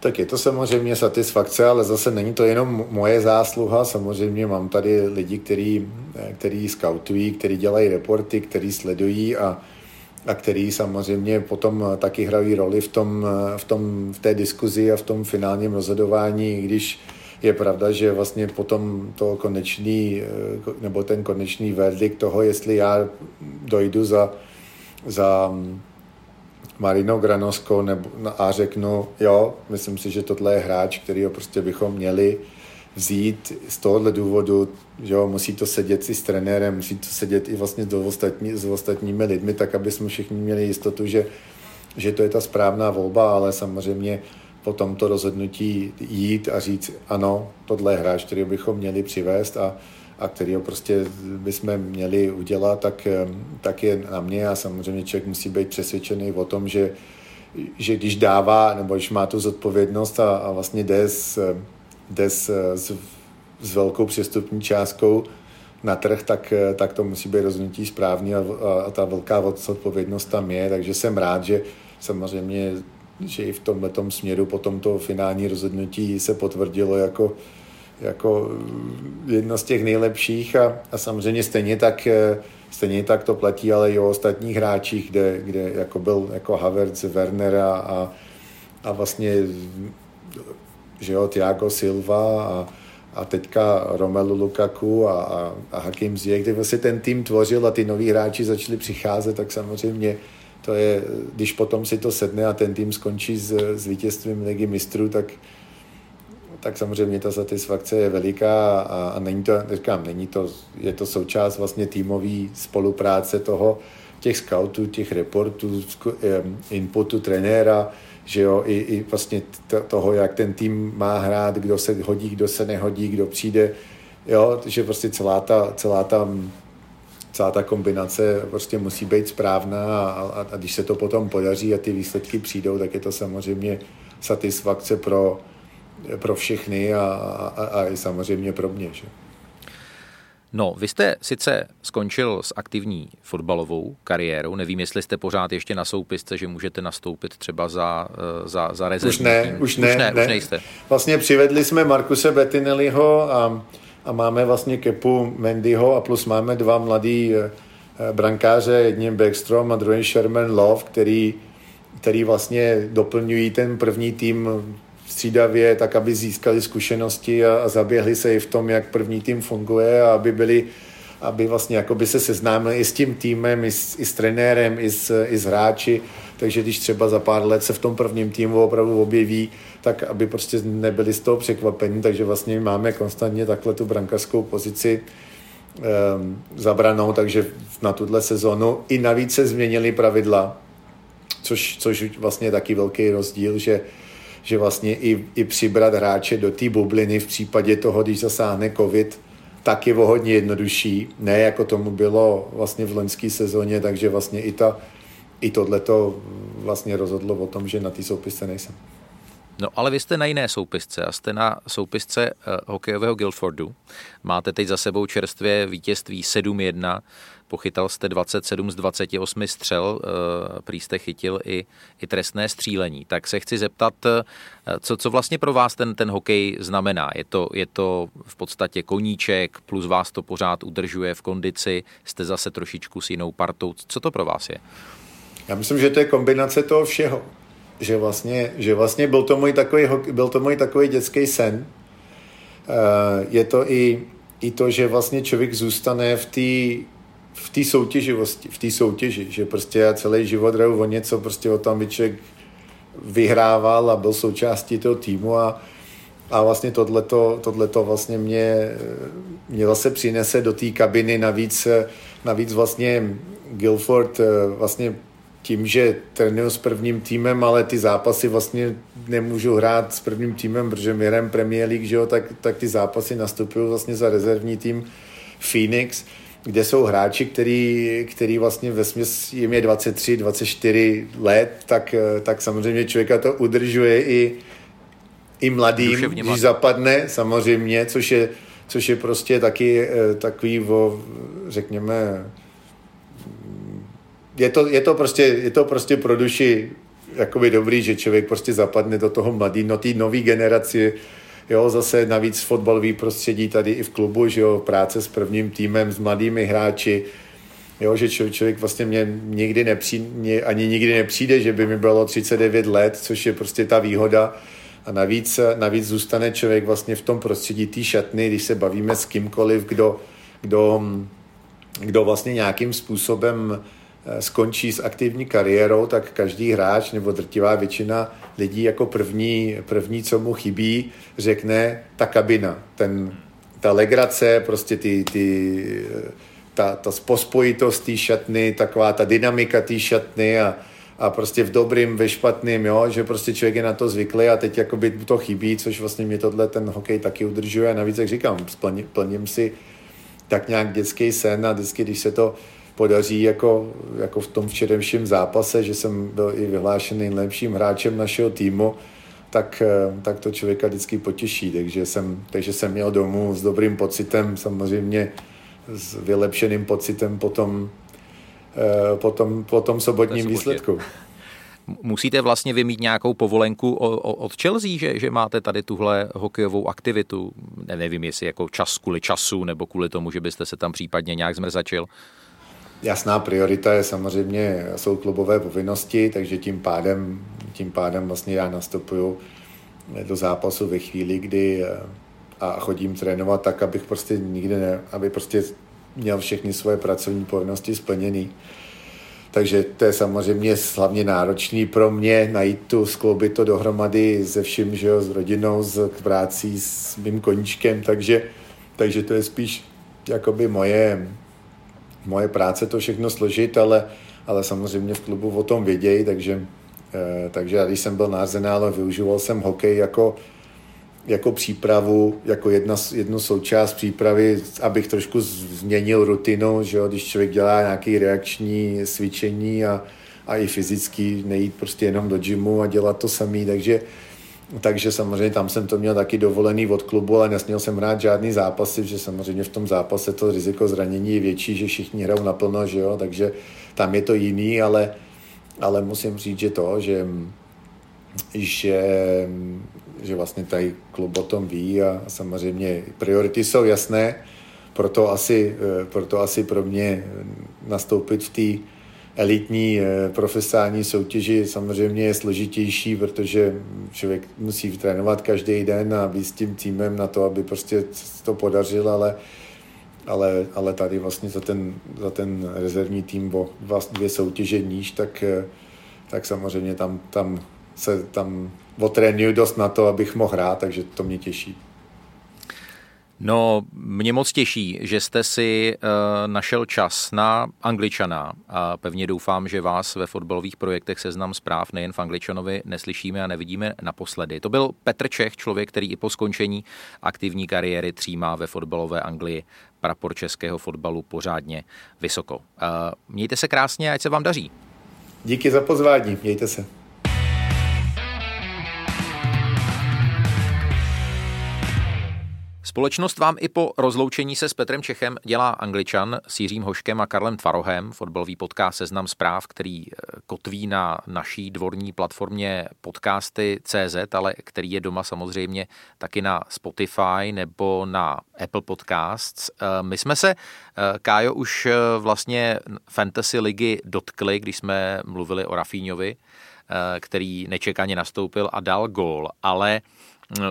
Tak je to samozřejmě satisfakce, ale zase není to jenom moje zásluha. Samozřejmě mám tady lidi, který, který skautují, který dělají reporty, který sledují a, a který samozřejmě potom taky hrají roli v, tom, v, tom, v té diskuzi a v tom finálním rozhodování, když je pravda, že vlastně potom to konečný, nebo ten konečný verdikt toho, jestli já dojdu za, za Marino Granosko nebo, no, a řeknu, jo, myslím si, že tohle je hráč, který ho prostě bychom měli vzít z tohohle důvodu, že jo, musí to sedět i s trenérem, musí to sedět i vlastně s, ostatní, s ostatními lidmi, tak aby jsme všichni měli jistotu, že, že to je ta správná volba, ale samozřejmě po tomto rozhodnutí jít a říct, ano, tohle je hráč, který bychom měli přivést a, a který prostě bychom měli udělat, tak, tak je na mě. A samozřejmě člověk musí být přesvědčený o tom, že, že když dává nebo když má tu zodpovědnost a, a vlastně jde, s, jde s, s, s velkou přestupní částkou na trh, tak, tak to musí být rozhodnutí správný a, a, ta velká zodpovědnost tam je, takže jsem rád, že samozřejmě že i v tomhle směru po tomto finální rozhodnutí se potvrdilo jako jako jedno z těch nejlepších a, a samozřejmě stejně tak, eh, stejně tak to platí ale i o ostatních hráčích, kde, kde jako byl jako Havertz, Werner a, a, a vlastně že jo, Thiago Silva a, a teďka Romelu Lukaku a, a, a Hakim Ziyech, kde vlastně ten tým tvořil a ty noví hráči začali přicházet, tak samozřejmě to je, když potom si to sedne a ten tým skončí s, s vítězstvím ligy mistrů, tak, tak samozřejmě ta satisfakce je veliká a, a není to, říkám, není to, je to součást vlastně týmové spolupráce toho, těch scoutů, těch reportů, inputu trenéra, že jo, i, i vlastně toho, jak ten tým má hrát, kdo se hodí, kdo se nehodí, kdo přijde, jo, že prostě celá ta, celá ta, celá ta kombinace prostě musí být správná a, a, a když se to potom podaří a ty výsledky přijdou, tak je to samozřejmě satisfakce pro, pro všechny a, a, a i samozřejmě pro mě. Že? No, vy jste sice skončil s aktivní fotbalovou kariérou, nevím, jestli jste pořád ještě na soupisce, že můžete nastoupit třeba za, eh, za, za rezervní Už ne, už ne, už ne, ne, už nejste. Vlastně přivedli jsme Markuse Bettinelliho a, a máme vlastně kepu Mendyho a plus máme dva mladý eh, brankáře, jedním Backstrom a druhým Sherman Love, který, který vlastně doplňují ten první tým střídavě, tak aby získali zkušenosti a, a zaběhli se i v tom, jak první tým funguje a aby byli aby vlastně by se seznámili i s tím týmem, i s, i s trenérem, i s, i s hráči, takže když třeba za pár let se v tom prvním týmu opravdu objeví, tak aby prostě nebyli z toho překvapení, takže vlastně máme konstantně takhle tu brankařskou pozici um, zabranou, takže na tuhle sezonu. I navíc se změnily pravidla, což, což vlastně je taky velký rozdíl, že že vlastně i, i přibrat hráče do té bubliny v případě toho, když zasáhne covid, tak je o hodně jednodušší, ne jako tomu bylo vlastně v loňské sezóně, takže vlastně i, ta, i tohleto vlastně rozhodlo o tom, že na té soupisce nejsem. No ale vy jste na jiné soupisce a jste na soupisce uh, hokejového Guildfordu. Máte teď za sebou čerstvě vítězství 7-1 Pochytal jste 27 z 28 střel, eh, prý jste chytil i, i trestné střílení. Tak se chci zeptat, eh, co, co vlastně pro vás ten, ten hokej znamená? Je to, je to v podstatě koníček, plus vás to pořád udržuje v kondici, jste zase trošičku s jinou partou. Co to pro vás je? Já myslím, že to je kombinace toho všeho. Že vlastně, že vlastně byl, to můj takový, byl to můj takový dětský sen. Eh, je to i, i to, že vlastně člověk zůstane v té v té soutěživosti, v té soutěži, že prostě já celý život hraju o něco, prostě o tom člověk vyhrával a byl součástí toho týmu a, a vlastně tohleto, tohleto vlastně mě, mě zase přinese do té kabiny, navíc, navíc vlastně Guilford vlastně tím, že trénuju s prvním týmem, ale ty zápasy vlastně nemůžu hrát s prvním týmem, protože my hrajeme Premier League, že jo, tak, tak ty zápasy nastupují vlastně za rezervní tým Phoenix, kde jsou hráči, který, který vlastně ve směs jim je 23, 24 let, tak, tak samozřejmě člověka to udržuje i, i mladým, když zapadne samozřejmě, což je, což je prostě taky eh, takový, o, řekněme, je to, je to, prostě, je to prostě pro duši jakoby dobrý, že člověk prostě zapadne do toho mladý, no té nový generaci, jo, zase navíc fotbalový prostředí tady i v klubu, že jo, práce s prvním týmem, s mladými hráči, jo, že člověk vlastně mě nikdy nepřijde, ani nikdy nepřijde, že by mi bylo 39 let, což je prostě ta výhoda, a navíc, navíc zůstane člověk vlastně v tom prostředí té šatny, když se bavíme s kýmkoliv, kdo, kdo, kdo vlastně nějakým způsobem skončí s aktivní kariérou, tak každý hráč nebo drtivá většina lidí jako první, první co mu chybí, řekne ta kabina, ten, ta legrace, prostě ty, ty, eh, ta, ta pospojitost té šatny, taková ta dynamika té šatny a, a prostě v dobrým, ve špatným, jo, že prostě člověk je na to zvyklý a teď jakoby to chybí, což vlastně mě tohle ten hokej taky udržuje. A navíc, jak říkám, plním, plním si tak nějak dětský sen a vždycky, když se to podaří jako, jako v tom včerejším zápase, že jsem byl i vyhlášen nejlepším hráčem našeho týmu, tak, eh, tak to člověka vždycky potěší. Takže jsem, takže jsem měl domů s dobrým pocitem, samozřejmě s vylepšeným pocitem potom, eh, potom, potom sobotním výsledku. Musíte vlastně vymít nějakou povolenku od Chelsea, že, že máte tady tuhle hokejovou aktivitu? Ne, nevím, jestli jako čas kvůli času, nebo kvůli tomu, že byste se tam případně nějak zmrzačil. Jasná priorita je samozřejmě, jsou klubové povinnosti, takže tím pádem, tím pádem vlastně já nastupuju do zápasu ve chvíli, kdy eh, a chodím trénovat tak, abych prostě nikdy ne, aby prostě měl všechny svoje pracovní povinnosti splněný. Takže to je samozřejmě hlavně náročný pro mě najít tu, skloubit to dohromady se vším, že jo, s rodinou, s prácí, s mým koníčkem, takže, takže to je spíš jakoby moje, moje práce to všechno složit, ale, ale samozřejmě v klubu o tom vědějí, takže, eh, takže když jsem byl na Arsenále, využíval jsem hokej jako, jako přípravu, jako jedna, jednu součást přípravy, abych trošku změnil rutinu, že jo, když člověk dělá nějaké reakční cvičení a, a i fyzicky nejít prostě jenom do gymu a dělat to samý, takže takže samozřejmě tam jsem to měl taky dovolený od klubu, ale nesměl jsem hrát žádný zápasy, že samozřejmě v tom zápase to riziko zranění je větší, že všichni hrajou naplno, že jo, takže tam je to jiný, ale, ale musím říct, že to, že, že, že vlastně tady klub o tom ví a samozřejmě priority jsou jasné, proto asi, proto asi pro mě nastoupit v té elitní eh, profesionální soutěži samozřejmě je složitější, protože člověk musí trénovat každý den a být s tím týmem na to, aby prostě to podařil, ale, ale, ale tady vlastně za ten, za ten rezervní tým o vlastně dvě soutěže níž, tak, eh, tak samozřejmě tam, tam se tam otrénuju dost na to, abych mohl hrát, takže to mě těší. No, mě moc těší, že jste si uh, našel čas na Angličana a pevně doufám, že vás ve fotbalových projektech Seznam zpráv nejen v Angličanovi neslyšíme a nevidíme naposledy. To byl Petr Čech, člověk, který i po skončení aktivní kariéry třímá ve fotbalové Anglii prapor českého fotbalu pořádně vysoko. Uh, mějte se krásně, ať se vám daří. Díky za pozvání, mějte se. Společnost vám i po rozloučení se s Petrem Čechem dělá Angličan s Jiřím Hoškem a Karlem Tvarohem, fotbalový podcast Seznam zpráv, který eh, kotví na naší dvorní platformě podcasty CZ, ale který je doma samozřejmě taky na Spotify nebo na Apple Podcasts. Eh, my jsme se, eh, Kájo, už vlastně Fantasy ligy dotkli, když jsme mluvili o Rafíňovi, který nečekaně nastoupil a dal gól, ale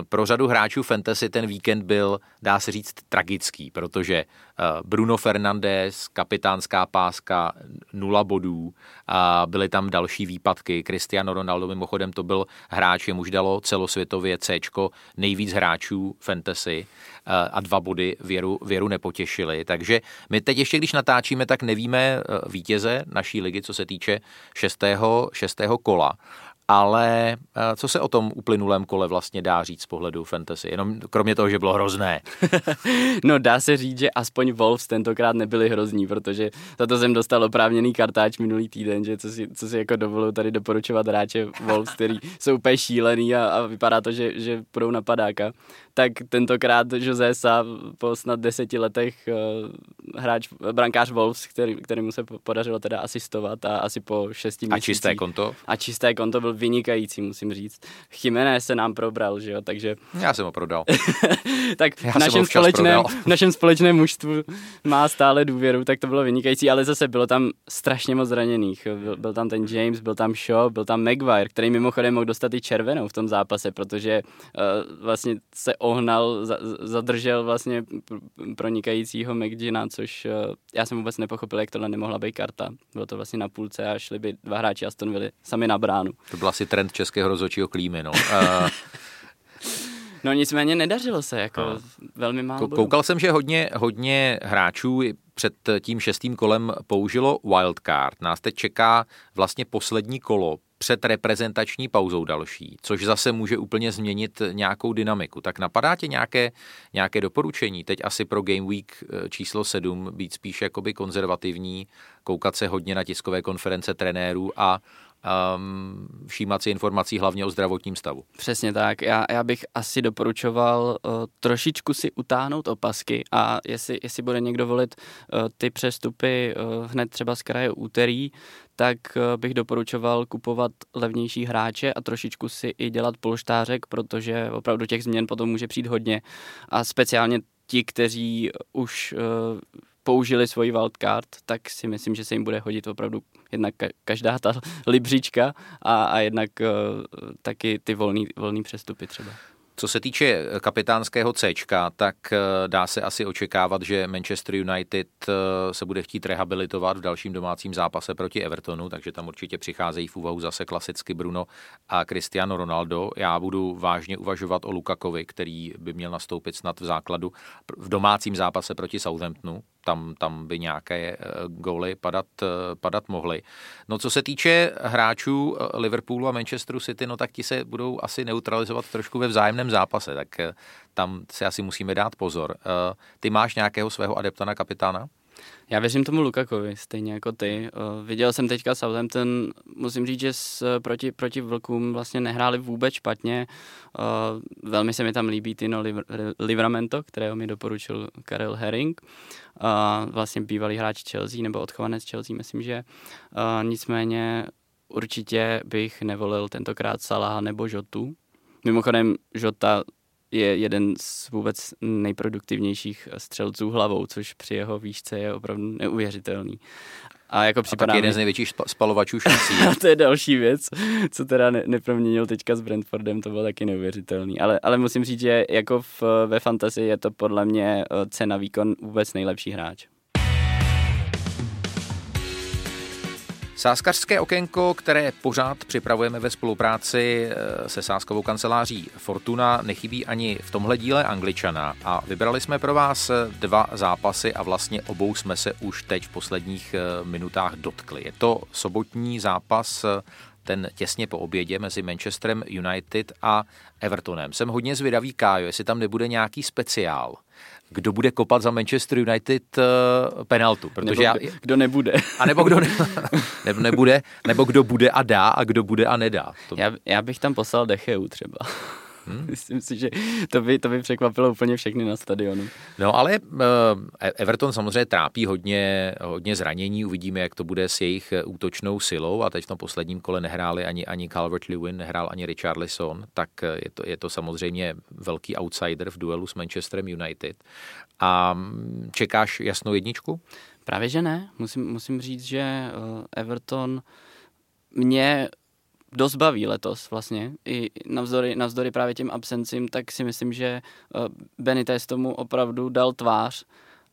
pro řadu hráčů fantasy ten víkend byl, dá se říct, tragický, protože eh, Bruno Fernandes, kapitánská páska, nula bodů, a byly tam další výpadky. Cristiano Ronaldo mimochodem to byl hráč, jemuž dalo celosvětově C, nejvíc hráčů fantasy eh, a dva body věru, věru nepotěšili. Takže my teď ještě, když natáčíme, tak nevíme eh, vítěze naší ligy, co se týče šestého, šestého kola. Ale eh, co se o tom uplynulém kole vlastně dá říct z pohledu fantasy? Jenom kromě toho, že bylo hrozné. no dá se říct, že aspoň Wolves tentokrát nebyli hrozní, protože za to jsem dostal oprávněný kartáč minulý týden, že co si, co si jako dovoluju tady doporučovat hráče Wolves, který jsou úplně šílený a, a vypadá to, že, že půjdou na padáka. Tak tentokrát Jose Sa po snad deseti letech uh, hráč, brankář Wolves, který, kterému se podařilo teda asistovat a asi po šesti měsících. A čisté konto? A čisté konto byl vynikající, musím říct. Chimenez se nám probral, že jo, takže... Já jsem ho prodal. tak Já v našem, společném, v našem společném mužstvu má stále důvěru, tak to bylo vynikající, ale zase bylo tam strašně moc zraněných. Byl, byl tam ten James, byl tam Shaw, byl tam Maguire, který mimochodem mohl dostat i červenou v tom zápase, protože uh, vlastně se ohnal, za, zadržel vlastně pronikajícího McGina, což uh, já jsem vůbec nepochopil, jak tohle nemohla být karta. Bylo to vlastně na půlce a šli by dva hráči Aston Villa sami na bránu. To byl asi trend českého rozhodčího klímy, no. Uh... No nicméně nedařilo se, jako no. velmi málo. Koukal jsem, že hodně, hodně hráčů před tím šestým kolem použilo wildcard. Nás teď čeká vlastně poslední kolo před reprezentační pauzou další, což zase může úplně změnit nějakou dynamiku. Tak napadá tě nějaké, nějaké doporučení? Teď asi pro Game Week eh, číslo 7 být spíš jakoby konzervativní, koukat se hodně na tiskové konference trenérů a um, všímat si informací hlavně o zdravotním stavu. Přesně tak. Já, já bych asi doporučoval uh, trošičku si utáhnout opasky a jestli, jestli bude někdo volit uh, ty přestupy uh, hned třeba z kraje úterý, tak bych doporučoval kupovat levnější hráče a trošičku si i dělat polštářek, protože opravdu těch změn potom může přijít hodně a speciálně ti, kteří už uh, použili svoji wildcard, tak si myslím, že se jim bude hodit opravdu jednak každá ta libřička a, a jednak uh, taky ty volný, volný přestupy třeba. Co se týče eh, kapitánského C, tak eh, dá se asi očekávat, že Manchester United se bude chtít rehabilitovat v dalším domácím zápase proti Evertonu, takže tam určitě přicházejí v úvahu zase klasicky Bruno a Cristiano Ronaldo. Já budu vážně uvažovat o Lukakovi, který by měl nastoupit snad v základu v domácím zápase proti Southamptonu, tam, tam by nějaké eh, góly padat, eh, padat mohly. No co se týče hráčů eh, Liverpoolu a Manchesteru City, no tak ti se budou asi neutralizovat trošku ve vzájemném zápase, tak tam si asi musíme dát pozor. Ty máš nějakého svého adepta na kapitána? Já věřím tomu Lukakovi, stejně jako ty. Uh, viděl jsem teďka Southampton, musím říct, že s, proti, proti Vlkům vlastně nehráli vůbec špatně. Uh, velmi se mi tam líbí Tino Livramento, kterého mi doporučil Karel Herring. Vlastně bývalý hráč Chelsea, nebo odchovanec Chelsea, myslím, že. Nicméně určitě bych nevolil tentokrát Salaha nebo Žotu. Mimochodem, Žota je jeden z vůbec nejproduktivnějších střelců hlavou, což při jeho výšce je opravdu neuvěřitelný. A jako připadá a jeden mi... z největších spalovačů šancí. a to je další věc, co teda ne, neproměnil teďka s Brentfordem, to bylo taky neuvěřitelný. Ale, ale musím říct, že jako v, ve fantasy je to podle mě eh, cena výkon vůbec nejlepší hráč. Sáskařské okénko, které pořád připravujeme ve spolupráci eh, se sáskovou kanceláří Fortuna, nechybí ani v tomhle díle Angličana a vybrali jsme pro vás dva zápasy a vlastně obou jsme se už teď v posledních eh, minutách dotkli. Je to sobotní zápas eh, ten těsně po obědě mezi Manchesterem United a Evertonem. Jsem hodně zvědavý, Kájo, jestli tam nebude nějaký speciál kdo bude kopat za Manchester United uh, penaltu. Protože nebo já, kdo nebude. A nebo kdo ne, nebo nebude, nebo kdo bude a dá a kdo bude a nedá. To... Já, já bych tam poslal Decheu třeba. Hmm? Myslím si, že to by, to by překvapilo úplně všechny na stadionu. No ale uh, Everton samozřejmě trápí hodně, hodně zranění, uvidíme, jak to bude s jejich eh, útočnou silou a teď v tom posledním kole nehráli ani, ani Calvert-Lewin, nehrál ani Richarlison, tak eh, je to, je to samozřejmě velký outsider v duelu s Manchesterem United. A mm, čekáš jasnou jedničku? Právě že ne. Musím, musím říct, že Everton mě dost baví letos vlastně. I navzdory, navzdory právě těm absencím, tak si myslím, že Benitez tomu opravdu dal tvář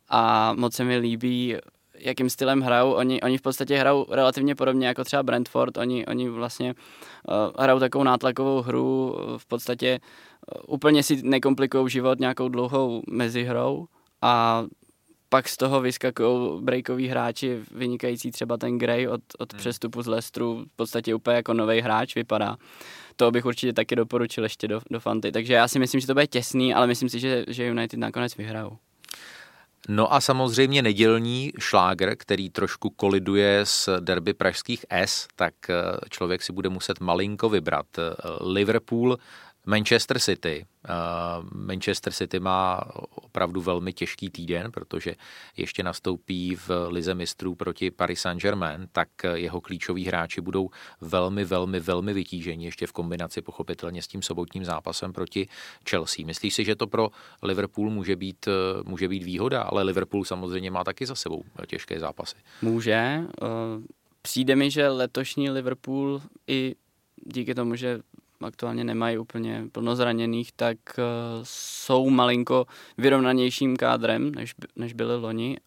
a moc se mi líbí, jakým stylem hrajou. Oni, oni v podstatě hrajou relativně podobně jako třeba Brentford. Oni, oni vlastně uh, hrajou takovou nátlakovou hru, v podstatě úplně si nekomplikují život nějakou dlouhou mezihrou a pak z toho vyskakují breakoví hráči, vynikající třeba ten Gray od, od hmm. přestupu z Lestru, v podstatě úplně jako nový hráč vypadá. To bych určitě taky doporučil ještě do, do Fanty. Takže já si myslím, že to bude těsný, ale myslím si, že, že United nakonec vyhrajou. No a samozřejmě nedělní šláger, který trošku koliduje s derby pražských S, tak eh, člověk si bude muset malinko vybrat. Eh, Liverpool Manchester City. Manchester City má opravdu velmi těžký týden, protože ještě nastoupí v lize mistrů proti Paris Saint-Germain, tak jeho klíčoví hráči budou velmi, velmi, velmi vytíženi, ještě v kombinaci pochopitelně s tím sobotním zápasem proti Chelsea. Myslíš si, že to pro Liverpool může být, může být výhoda, ale Liverpool samozřejmě má taky za sebou těžké zápasy. Může. Eh, přijde mi, že letošní Liverpool i díky tomu, že aktuálně nemají úplně plno zraněných, tak uh, jsou malinko vyrovnanějším kádrem, než, než byly loni.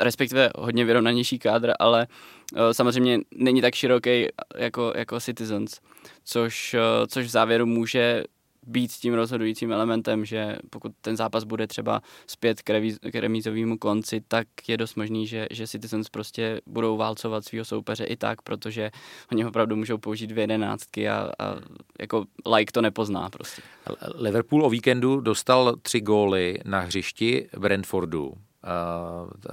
Respektive hodně vyrovnanější kádr, ale uh, samozřejmě není tak široký jako, jako Citizens, což, uh, což v závěru může být tím rozhodujícím elementem, že pokud ten zápas bude třeba zpět k, revíz, k remízovému konci, tak je dost možný, že, že Citizens prostě budou válcovat svého soupeře i tak, protože oni opravdu můžou použít dvě jedenáctky a, a jako like to nepozná prostě. Liverpool o víkendu dostal tři góly na hřišti Brentfordu.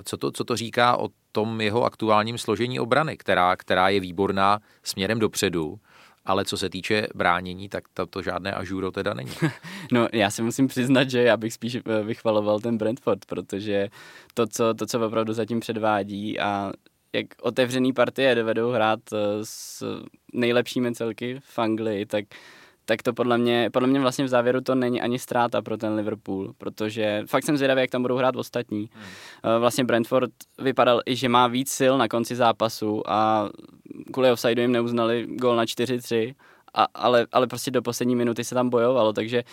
Co to, co to říká o tom jeho aktuálním složení obrany, která, která je výborná směrem dopředu? Ale co se týče bránění, tak to, to žádné ažuro teda není. No já si musím přiznat, že já bych spíš eh, vychvaloval ten Brentford, protože to, co, to, co opravdu zatím předvádí a jak otevřený partie dovedou hrát eh, s nejlepšími celky v Anglii, tak tak to podle mě, podle mě vlastně v závěru to není ani ztráta pro ten Liverpool, protože fakt jsem zvědavý, jak tam budou hrát ostatní. Hmm. Eh, vlastně Brentford vypadal i, že má víc sil na konci zápasu a kvůli offsideu jim neuznali gol na 4-3, a, ale, ale prostě do poslední minuty se tam bojovalo, takže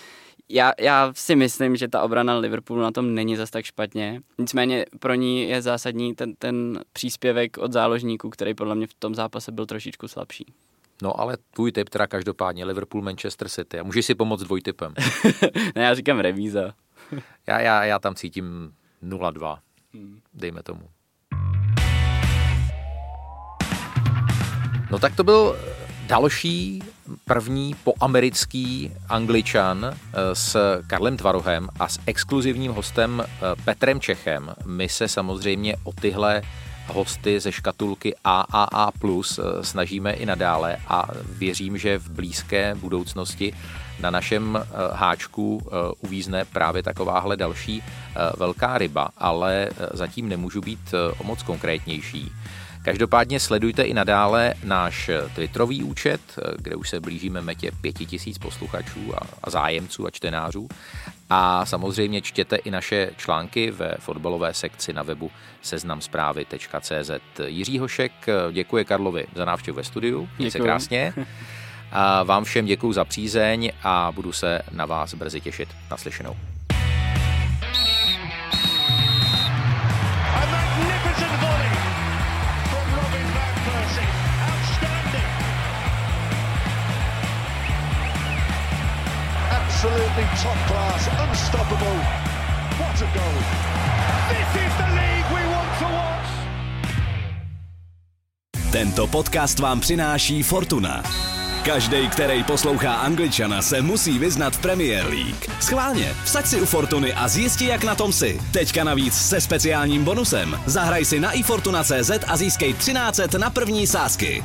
já, já si myslím, že ta obrana Liverpoolu na tom není zas tak špatně. Nicméně pro ní je zásadní ten, ten příspěvek od záložníků, který podle mě v tom zápase byl trošičku slabší. No ale tvůj typ teda každopádně Liverpool Manchester City. A můžeš si pomoct dvojtypem. ne, já říkám remíza. já, já, já tam cítím 0-2. Hmm. Dejme tomu. No tak to byl další první poamerický angličan eh, s Karlem Tvarohem a s exkluzivním hostem eh, Petrem Čechem. My se samozřejmě o tyhle hosty ze škatulky AAA+, eh, snažíme i nadále a věřím, že v blízké budoucnosti na našem háčku uvízne právě takováhle další velká ryba, ale zatím nemůžu být o moc konkrétnější. Každopádně sledujte i nadále náš Twitterový účet, kde už se blížíme metě pěti tisíc posluchačů a, a zájemců a čtenářů. A samozřejmě čtěte i naše články ve fotbalové sekci na webu seznamsprávy.cz. Jiří Hošek děkuje Karlovi za návštěvu ve studiu. Měj se krásně. A vám všem děkuji za přízeň a budu se na vás brzy těšit. Naslyšenou. Top class, unstoppable. What a goal! This is the league we want to watch. Tento podcast vám přináší Fortuna. Každý, který poslouchá Angličana, se musí vyznat v Premier League. Schválně, vsaď si u Fortuny a zjisti, jak na tom si. Teďka navíc se speciálním bonusem. Zahraj si na ifortuna.cz a získej 13 na první sázky.